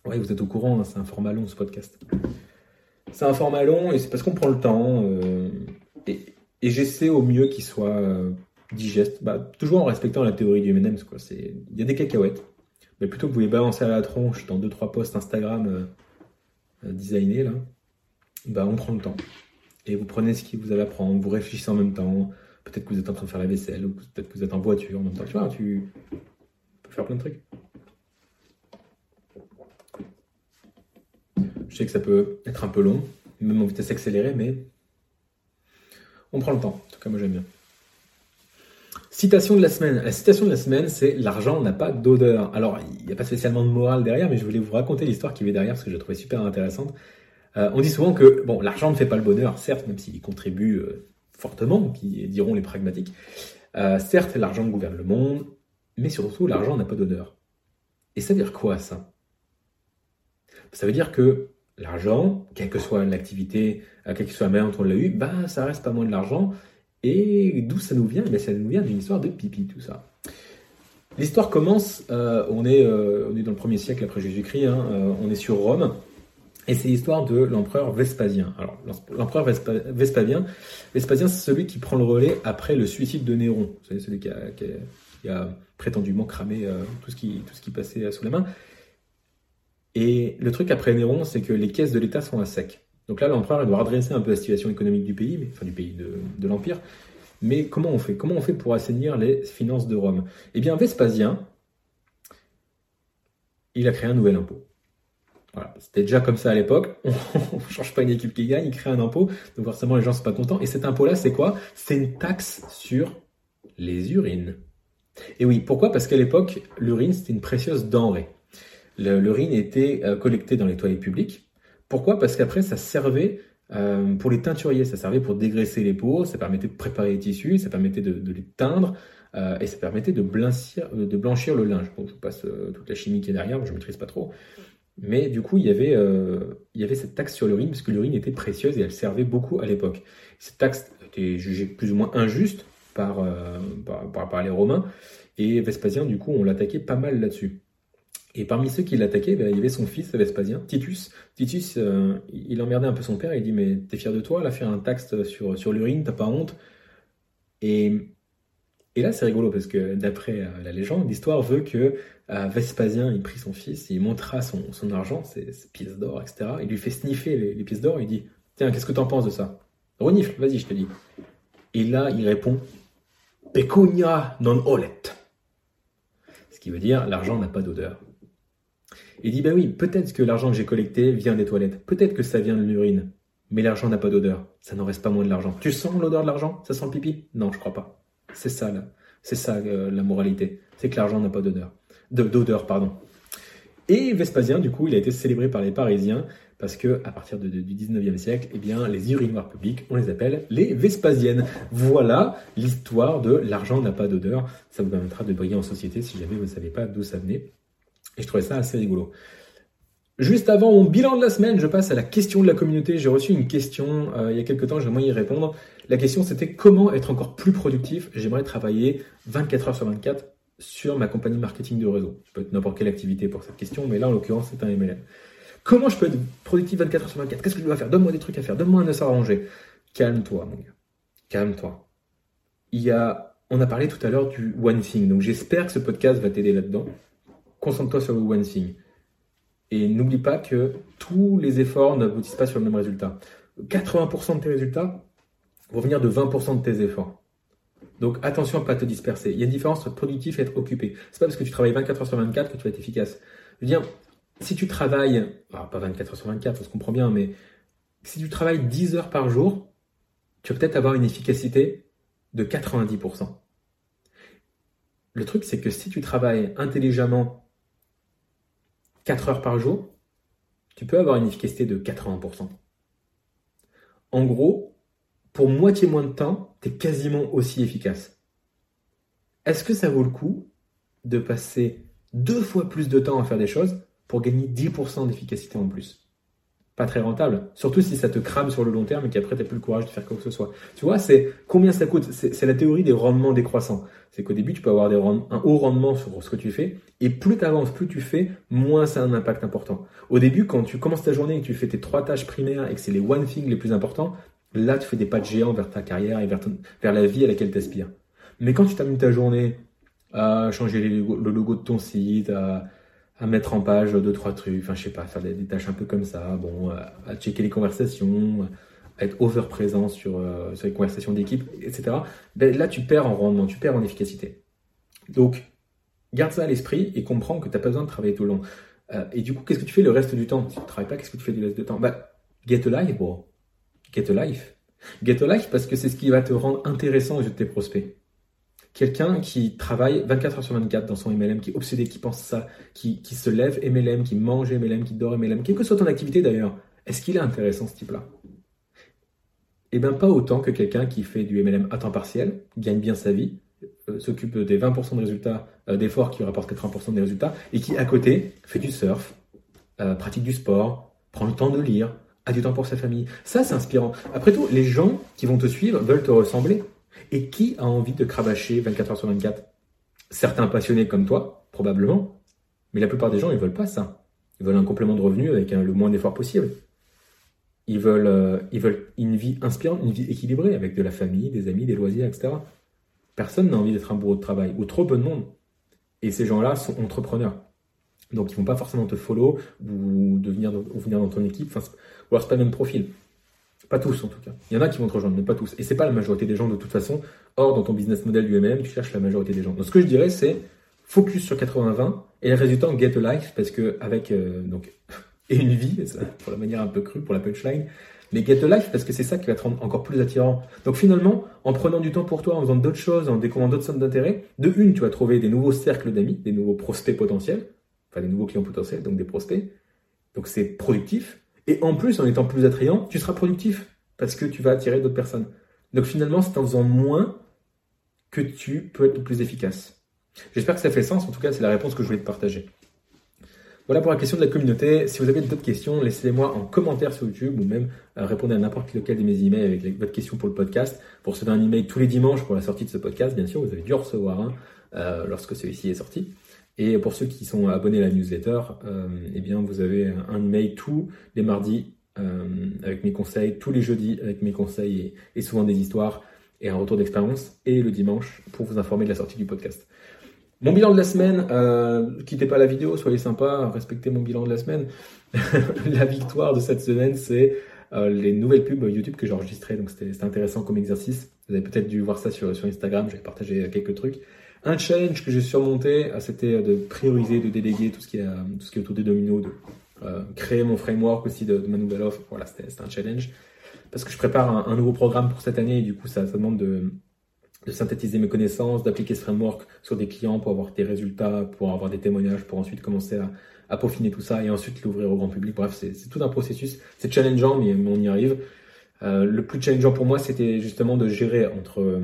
Oui, vous êtes au courant, hein, c'est un format long ce podcast. C'est un format long et c'est parce qu'on prend le temps. Euh, et j'essaie au mieux qu'il soit euh, digeste, bah, toujours en respectant la théorie du M&M's. Il y a des cacahuètes, mais plutôt que vous les balancer à la tronche dans deux trois posts Instagram euh, euh, designés là, bah, on prend le temps. et vous prenez ce qui vous avez à prendre, vous réfléchissez en même temps. Peut-être que vous êtes en train de faire la vaisselle, ou peut-être que vous êtes en voiture en même temps. Tu vois, tu peux faire plein de trucs. Je sais que ça peut être un peu long, même en vitesse accélérée, mais on prend le temps. En tout cas, moi j'aime bien. Citation de la semaine. La citation de la semaine, c'est l'argent n'a pas d'odeur. Alors, il n'y a pas spécialement de morale derrière, mais je voulais vous raconter l'histoire qui est derrière parce que je la trouvais super intéressante. Euh, on dit souvent que bon, l'argent ne fait pas le bonheur, certes, même s'il contribue euh, fortement, qui diront les pragmatiques. Euh, certes, l'argent gouverne le monde, mais surtout, l'argent n'a pas d'odeur. Et ça veut dire quoi ça? Ça veut dire que l'argent, quelle que soit l'activité, quelle que soit la manière dont on l'a eu, bah, ça reste pas moins de l'argent. Et d'où ça nous vient? Ben, Ça nous vient d'une histoire de pipi, tout ça. L'histoire commence, on, est, on est dans le premier siècle après Jésus-Christ, hein, on est sur Rome. Et c'est l'histoire de l'empereur Vespasien. Alors, l'empereur Vespasien, Vespasien, c'est celui qui prend le relais après le suicide de Néron. Celui qui a, prétendument cramé euh, tout ce qui passait sous la main. Et le truc après Néron, c'est que les caisses de l'État sont à sec. Donc là, l'empereur doit redresser un peu la situation économique du pays, enfin du pays de, l'Empire. Mais comment on fait? Comment on fait pour assainir les finances de Rome? Eh bien, Vespasien, il a créé un nouvel impôt. C'était déjà comme ça à l'époque. [laughs] On ne change pas une équipe qui gagne, il crée un impôt. Donc forcément, les gens ne sont pas contents. Et cet impôt-là, c'est quoi? C'est une taxe sur les urines. Et oui, pourquoi? Parce qu'à l'époque, l'urine, c'était une précieuse denrée. L'urine était euh, collectée dans les toilettes publiques. Pourquoi? Parce qu'après, ça servait euh, pour les teinturiers, ça servait pour dégraisser les peaux, ça permettait de préparer les tissus, ça permettait de, les teindre, euh, et ça permettait de blanchir, de blanchir le linge. Je vous passe toute la chimie qui est derrière, je ne maîtrise pas trop. Mais du coup, il y avait, cette taxe sur l'urine, parce que l'urine était précieuse et elle servait beaucoup à l'époque. Cette taxe était jugée plus ou moins injuste par, par, les Romains, et Vespasien, du coup, on l'attaquait pas mal là-dessus. Et parmi ceux qui l'attaquaient, ben, il y avait son fils Vespasien, Titus. Titus, euh, il emmerdait un peu son père, il dit Mais t'es fier de toi, là, faire un taxe sur, sur l'urine, t'as pas honte? Et et là, c'est rigolo parce que d'après euh, la légende, l'histoire veut que euh, Vespasien, il prit son fils, il montra son, argent, ses, pièces d'or, etc. Il lui fait sniffer les, pièces d'or, il dit Tiens, qu'est-ce que t'en penses de ça? Renifle, vas-y, je te dis. Et là, il répond Pecunia non olet. Ce qui veut dire l'argent n'a pas d'odeur. Il dit Ben oui, peut-être que l'argent que j'ai collecté vient des toilettes, peut-être que ça vient de l'urine, mais l'argent n'a pas d'odeur. Ça n'en reste pas moins de l'argent. Tu sens l'odeur de l'argent? Ça sent le pipi? Non, je crois pas. C'est ça, là. C'est ça euh, la moralité. C'est que l'argent n'a pas d'odeur. D'odeur, pardon. Et Vespasien, du coup, il a été célébré par les Parisiens parce que à partir du 19e siècle, eh bien, les urinoirs publics, on les appelle les Vespasiennes. Voilà l'histoire de l'argent n'a pas d'odeur. Ça vous permettra de briller en société si jamais vous ne savez pas d'où ça venait. Et je trouvais ça assez rigolo. Juste avant mon bilan de la semaine, je passe à la question de la communauté. J'ai reçu une question euh, il y a quelques temps, j'aimerais y répondre. La question c'était comment être encore plus productif? J'aimerais travailler 24 heures sur 24 sur ma compagnie marketing de réseau. Je peux être n'importe quelle activité pour cette question, mais là en l'occurrence c'est un MLM. Comment je peux être productif 24 heures sur 24 Qu'est-ce que je dois faire? Donne-moi des trucs à faire, donne-moi un os à ranger. Calme-toi mon gars, calme-toi. Il y a, on a parlé tout à l'heure du one thing, donc j'espère que ce podcast va t'aider là-dedans. Concentre-toi sur le one thing. Et n'oublie pas que tous les efforts n'aboutissent pas sur le même résultat. 80% de tes résultats vont venir de 20% de tes efforts. Donc attention à ne pas te disperser. Il y a une différence entre être productif et être occupé. C'est pas parce que tu travailles 24 heures sur 24 que tu vas être efficace. Je veux dire, si tu travailles, pas 24 heures sur 24, on se comprend bien, mais si tu travailles 10 heures par jour, tu vas peut-être avoir une efficacité de 90%. Le truc, c'est que si tu travailles intelligemment 4 heures par jour, tu peux avoir une efficacité de 80%. En gros, pour moitié moins de temps, tu es quasiment aussi efficace. Est-ce que ça vaut le coup de passer deux fois plus de temps à faire des choses pour gagner 10% d'efficacité en plus? Très rentable. Surtout si ça te crame sur le long terme et qu'après tu n'as plus le courage de faire quoi que ce soit. Tu vois, c'est combien ça coûte? C'est la théorie des rendements décroissants. C'est qu'au début, tu peux avoir des un haut rendement sur ce que tu fais et plus tu avances, plus tu fais, moins ça a un impact important. Au début, quand tu commences ta journée et que tu fais tes trois tâches primaires et que c'est les one thing les plus importants, là tu fais des pas de géant vers ta carrière et vers, la vie à laquelle tu aspires. Mais quand tu termines ta journée à changer le logo de ton site, à à mettre en page deux trois trucs, enfin je sais pas, faire des, tâches un peu comme ça, bon, à, checker les conversations, être over présent sur, euh, sur les conversations d'équipe, etc., ben là tu perds en rendement, tu perds en efficacité. Donc, garde ça à l'esprit et comprends que tu n'as pas besoin de travailler tout le long. Euh, et du coup, qu'est-ce que tu fais le reste du temps? Si tu ne travailles pas, qu'est-ce que tu fais du reste du temps? Bah, get a life, bro. Get a life. Get a life parce que c'est ce qui va te rendre intéressant aux yeux de tes prospects. Quelqu'un qui travaille 24 heures sur 24 dans son MLM, qui est obsédé, qui pense ça, qui, qui se lève MLM, qui mange MLM, qui dort MLM, quelle que soit ton activité d'ailleurs, est-ce qu'il est intéressant ce type-là? Eh bien, pas autant que quelqu'un qui fait du MLM à temps partiel, gagne bien sa vie, euh, s'occupe des 20% de résultats, euh, d'efforts qui rapportent 80% des résultats, et qui à côté fait du surf, euh, pratique du sport, prend le temps de lire, a du temps pour sa famille. Ça, c'est inspirant. Après tout, les gens qui vont te suivre veulent te ressembler. Et qui a envie de cravacher 24 heures sur 24 Certains passionnés comme toi, probablement, mais la plupart des gens, ils veulent pas ça. Ils veulent un complément de revenu avec le moins d'efforts possible. Ils veulent, euh, ils veulent une vie inspirante, une vie équilibrée avec de la famille, des amis, des loisirs, etc. Personne n'a envie d'être un bourreau de travail, ou trop peu de monde. Et ces gens-là sont entrepreneurs. Donc ils vont pas forcément te follow ou, devenir, ou venir dans ton équipe. Ou alors c'est pas le même profil. Pas tous en tout cas. Il y en a qui vont te rejoindre, mais pas tous. Et c'est pas la majorité des gens de toute façon. Or, dans ton business model MM, tu cherches la majorité des gens. Donc ce que je dirais, c'est focus sur 80-20 et le résultat get a life parce que avec euh, donc [laughs] et une vie, pour la manière un peu crue, pour la punchline, mais get a life parce que c'est ça qui va te rendre encore plus attirant. Donc finalement, en prenant du temps pour toi, en faisant d'autres choses, en découvrant d'autres zones d'intérêt, de une, tu vas trouver des nouveaux cercles d'amis, des nouveaux prospects potentiels, enfin des nouveaux clients potentiels, donc des prospects. Donc c'est productif. Et en plus, en étant plus attrayant, tu seras productif parce que tu vas attirer d'autres personnes. Donc finalement, c'est en faisant moins que tu peux être plus efficace. J'espère que ça fait sens. En tout cas, c'est la réponse que je voulais te partager. Voilà pour la question de la communauté. Si vous avez d'autres questions, laissez-les-moi en commentaire sur YouTube ou même euh, répondez à n'importe lequel de mes emails avec votre question pour le podcast. Pour recevoir un email tous les dimanches pour la sortie de ce podcast, bien sûr, vous avez dû recevoir un euh, lorsque celui-ci est sorti. Et pour ceux qui sont abonnés à la newsletter, euh, eh bien, vous avez un email tous les mardis euh, avec mes conseils, tous les jeudis avec mes conseils et, souvent des histoires et un retour d'expérience, et le dimanche pour vous informer de la sortie du podcast. Mon bilan de la semaine, euh, quittez pas la vidéo, soyez sympa, respectez mon bilan de la semaine. [laughs] la victoire de cette semaine, c'est euh, les nouvelles pubs YouTube que j'ai enregistrées, donc c'était intéressant comme exercice. Vous avez peut-être dû voir ça sur, sur Instagram, j'ai partagé quelques trucs. Un challenge que j'ai surmonté, euh, c'était de prioriser, de déléguer tout ce qui est, euh, tout ce qui est autour des dominos, de euh, créer mon framework aussi de, ma nouvelle offre. Voilà, c'était un challenge. Parce que je prépare un, nouveau programme pour cette année et du coup, ça, demande de, de synthétiser mes connaissances, d'appliquer ce framework sur des clients pour avoir des résultats, pour avoir des témoignages, pour ensuite commencer à, à peaufiner tout ça et ensuite l'ouvrir au grand public. Bref, c'est tout un processus. C'est challengeant, mais, on y arrive. Euh, le plus challengeant pour moi, c'était justement de gérer entre,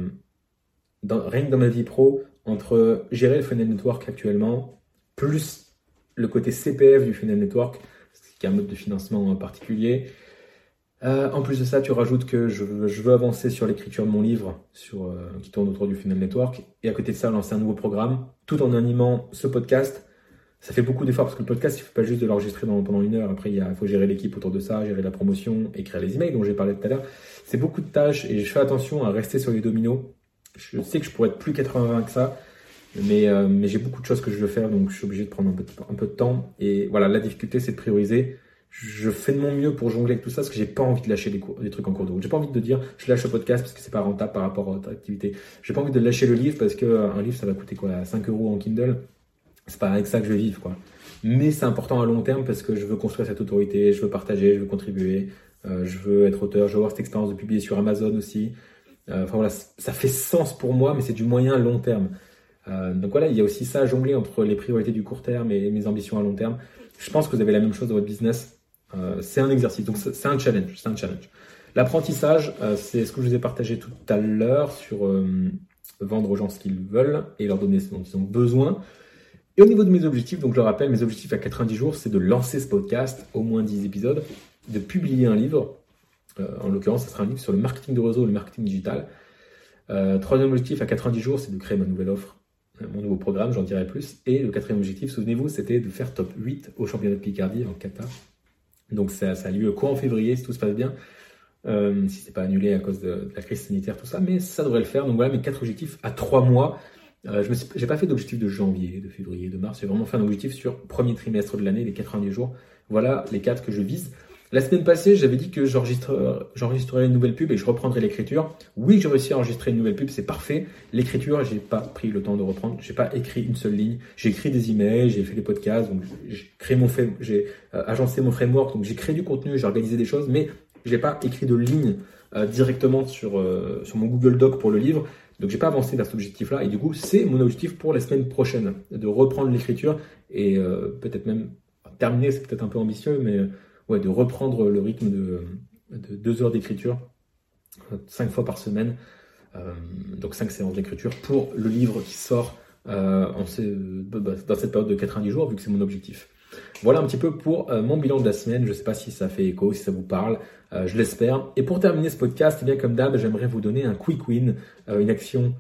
rien que dans ma vie pro, entre gérer le funnel network actuellement, plus le côté CPF du funnel network, qui est un mode de financement particulier. Euh, en plus de ça, tu rajoutes que je veux, avancer sur l'écriture de mon livre euh, qui tourne autour du funnel network. Et à côté de ça, lancer un nouveau programme, tout en animant ce podcast. Ça fait beaucoup d'efforts parce que le podcast, il ne faut pas juste de l'enregistrer pendant une heure. Après, il faut gérer l'équipe autour de ça, gérer la promotion, écrire les emails dont j'ai parlé tout à l'heure. C'est beaucoup de tâches et je fais attention à rester sur les dominos je sais que je pourrais être plus 80 que ça, mais, euh, mais j'ai beaucoup de choses que je veux faire, donc je suis obligé de prendre un peu de, un peu de temps. Et voilà, la difficulté, c'est de prioriser. Je fais de mon mieux pour jongler avec tout ça, parce que j'ai pas envie de lâcher des, trucs en cours de route. J'ai pas envie de dire, je lâche le podcast parce que c'est pas rentable par rapport à votre activité. J'ai pas envie de lâcher le livre parce que euh, un livre, ça va coûter quoi, 5 euros en Kindle. C'est pas avec ça que je vais vivre, quoi. Mais c'est important à long terme parce que je veux construire cette autorité, je veux partager, je veux contribuer, euh, je veux être auteur, je veux avoir cette expérience de publier sur Amazon aussi. Euh, enfin voilà, ça fait sens pour moi, mais c'est du moyen long terme. Euh, donc voilà, il y a aussi ça à jongler entre les priorités du court terme et mes ambitions à long terme. Je pense que vous avez la même chose dans votre business. Euh, c'est un exercice, donc c'est un challenge. C'est un challenge. L'apprentissage, c'est ce que je vous ai partagé tout à l'heure sur vendre aux gens ce qu'ils veulent et leur donner ce dont ils ont besoin. Et au niveau de mes objectifs, donc je le rappelle, mes objectifs à 90 jours, c'est de lancer ce podcast, au moins 10 épisodes, de publier un livre, en l'occurrence, ce sera un livre sur le marketing de réseau et le marketing digital. Euh, troisième objectif à 90 jours, c'est de créer ma nouvelle offre, euh, mon nouveau programme, j'en dirai plus. Et le quatrième objectif, souvenez-vous, c'était de faire top 8 au championnat de Picardie en Qatar. Donc ça, a lieu quoi en février, si tout se passe bien. Euh, si c'est pas annulé à cause de, la crise sanitaire, tout ça, mais ça devrait le faire. Donc voilà mes quatre objectifs à trois mois. Euh, je n'ai pas fait d'objectif de janvier, de février, de mars. J'ai vraiment fait un objectif sur premier trimestre de l'année, les 90 jours. Voilà les quatre que je vise. La semaine passée, j'avais dit que j'enregistrerais une nouvelle pub et je reprendrai l'écriture. Oui, j'ai réussi à enregistrer une nouvelle pub, c'est parfait. L'écriture, j'ai pas pris le temps de reprendre. J'ai pas écrit une seule ligne. J'ai écrit des emails, j'ai fait des podcasts, donc j'ai créé mon, j'ai euh, agencé mon framework, donc j'ai créé du contenu, j'ai organisé des choses, mais j'ai pas écrit de ligne euh, directement sur euh, sur mon Google Doc pour le livre. Donc j'ai pas avancé vers cet objectif-là et du coup c'est mon objectif pour la semaine prochaine de reprendre l'écriture et peut-être même terminer, c'est peut-être un peu ambitieux, mais ouais, de reprendre le rythme de, deux heures d'écriture, cinq fois par semaine, euh, donc cinq séances d'écriture pour le livre qui sort euh, bah, dans cette période de 90 jours, vu que c'est mon objectif. Voilà un petit peu pour euh, mon bilan de la semaine. Je ne sais pas si ça fait écho, si ça vous parle. je l'espère. Et pour terminer ce podcast, eh bien comme d'hab, j'aimerais vous donner un quick win, une action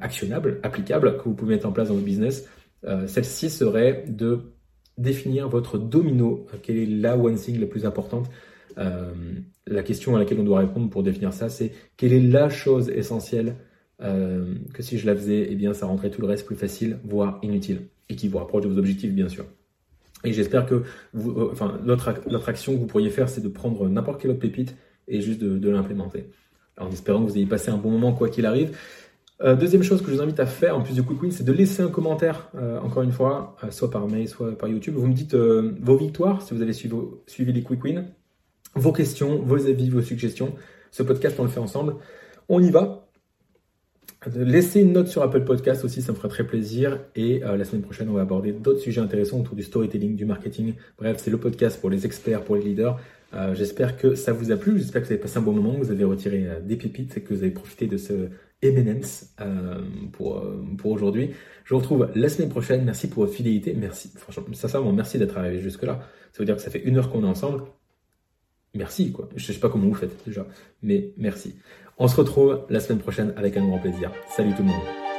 actionnable, applicable, que vous pouvez mettre en place dans votre business. Celle-ci serait de définir votre domino. Quelle est la one thing la plus importante euh, La question à laquelle on doit répondre pour définir ça, c'est quelle est la chose essentielle euh, que si je la faisais, eh bien, ça rendrait tout le reste plus facile, voire inutile, et qui vous rapproche de vos objectifs, bien sûr. Et j'espère que vous, euh, enfin, l'autre, action que vous pourriez faire, c'est de prendre n'importe quelle autre pépite et juste de l'implémenter. En espérant que vous ayez passé un bon moment, quoi qu'il arrive. Euh, deuxième chose que je vous invite à faire, en plus du quick win, c'est de laisser un commentaire, euh, encore une fois, euh, soit par mail, soit par YouTube. Vous me dites vos victoires, si vous avez suivi, les quick wins, vos questions, vos avis, vos suggestions. Ce podcast, on le fait ensemble. On y va. Laissez une note sur Apple Podcast aussi, ça me ferait très plaisir. Et la semaine prochaine, on va aborder d'autres sujets intéressants autour du storytelling, du marketing. Bref, c'est le podcast pour les experts, pour les leaders. J'espère que ça vous a plu, j'espère que vous avez passé un bon moment, que vous avez retiré des pépites et que vous avez profité de ce Eminence euh, pour, euh, pour aujourd'hui. Je vous retrouve la semaine prochaine. Merci pour votre fidélité. Merci. Franchement, sincèrement, merci d'être arrivé jusque-là. Ça veut dire que ça fait une heure qu'on est ensemble. Merci, quoi. Je sais pas comment vous faites déjà, mais merci. On se retrouve la semaine prochaine avec un grand plaisir. Salut tout le monde.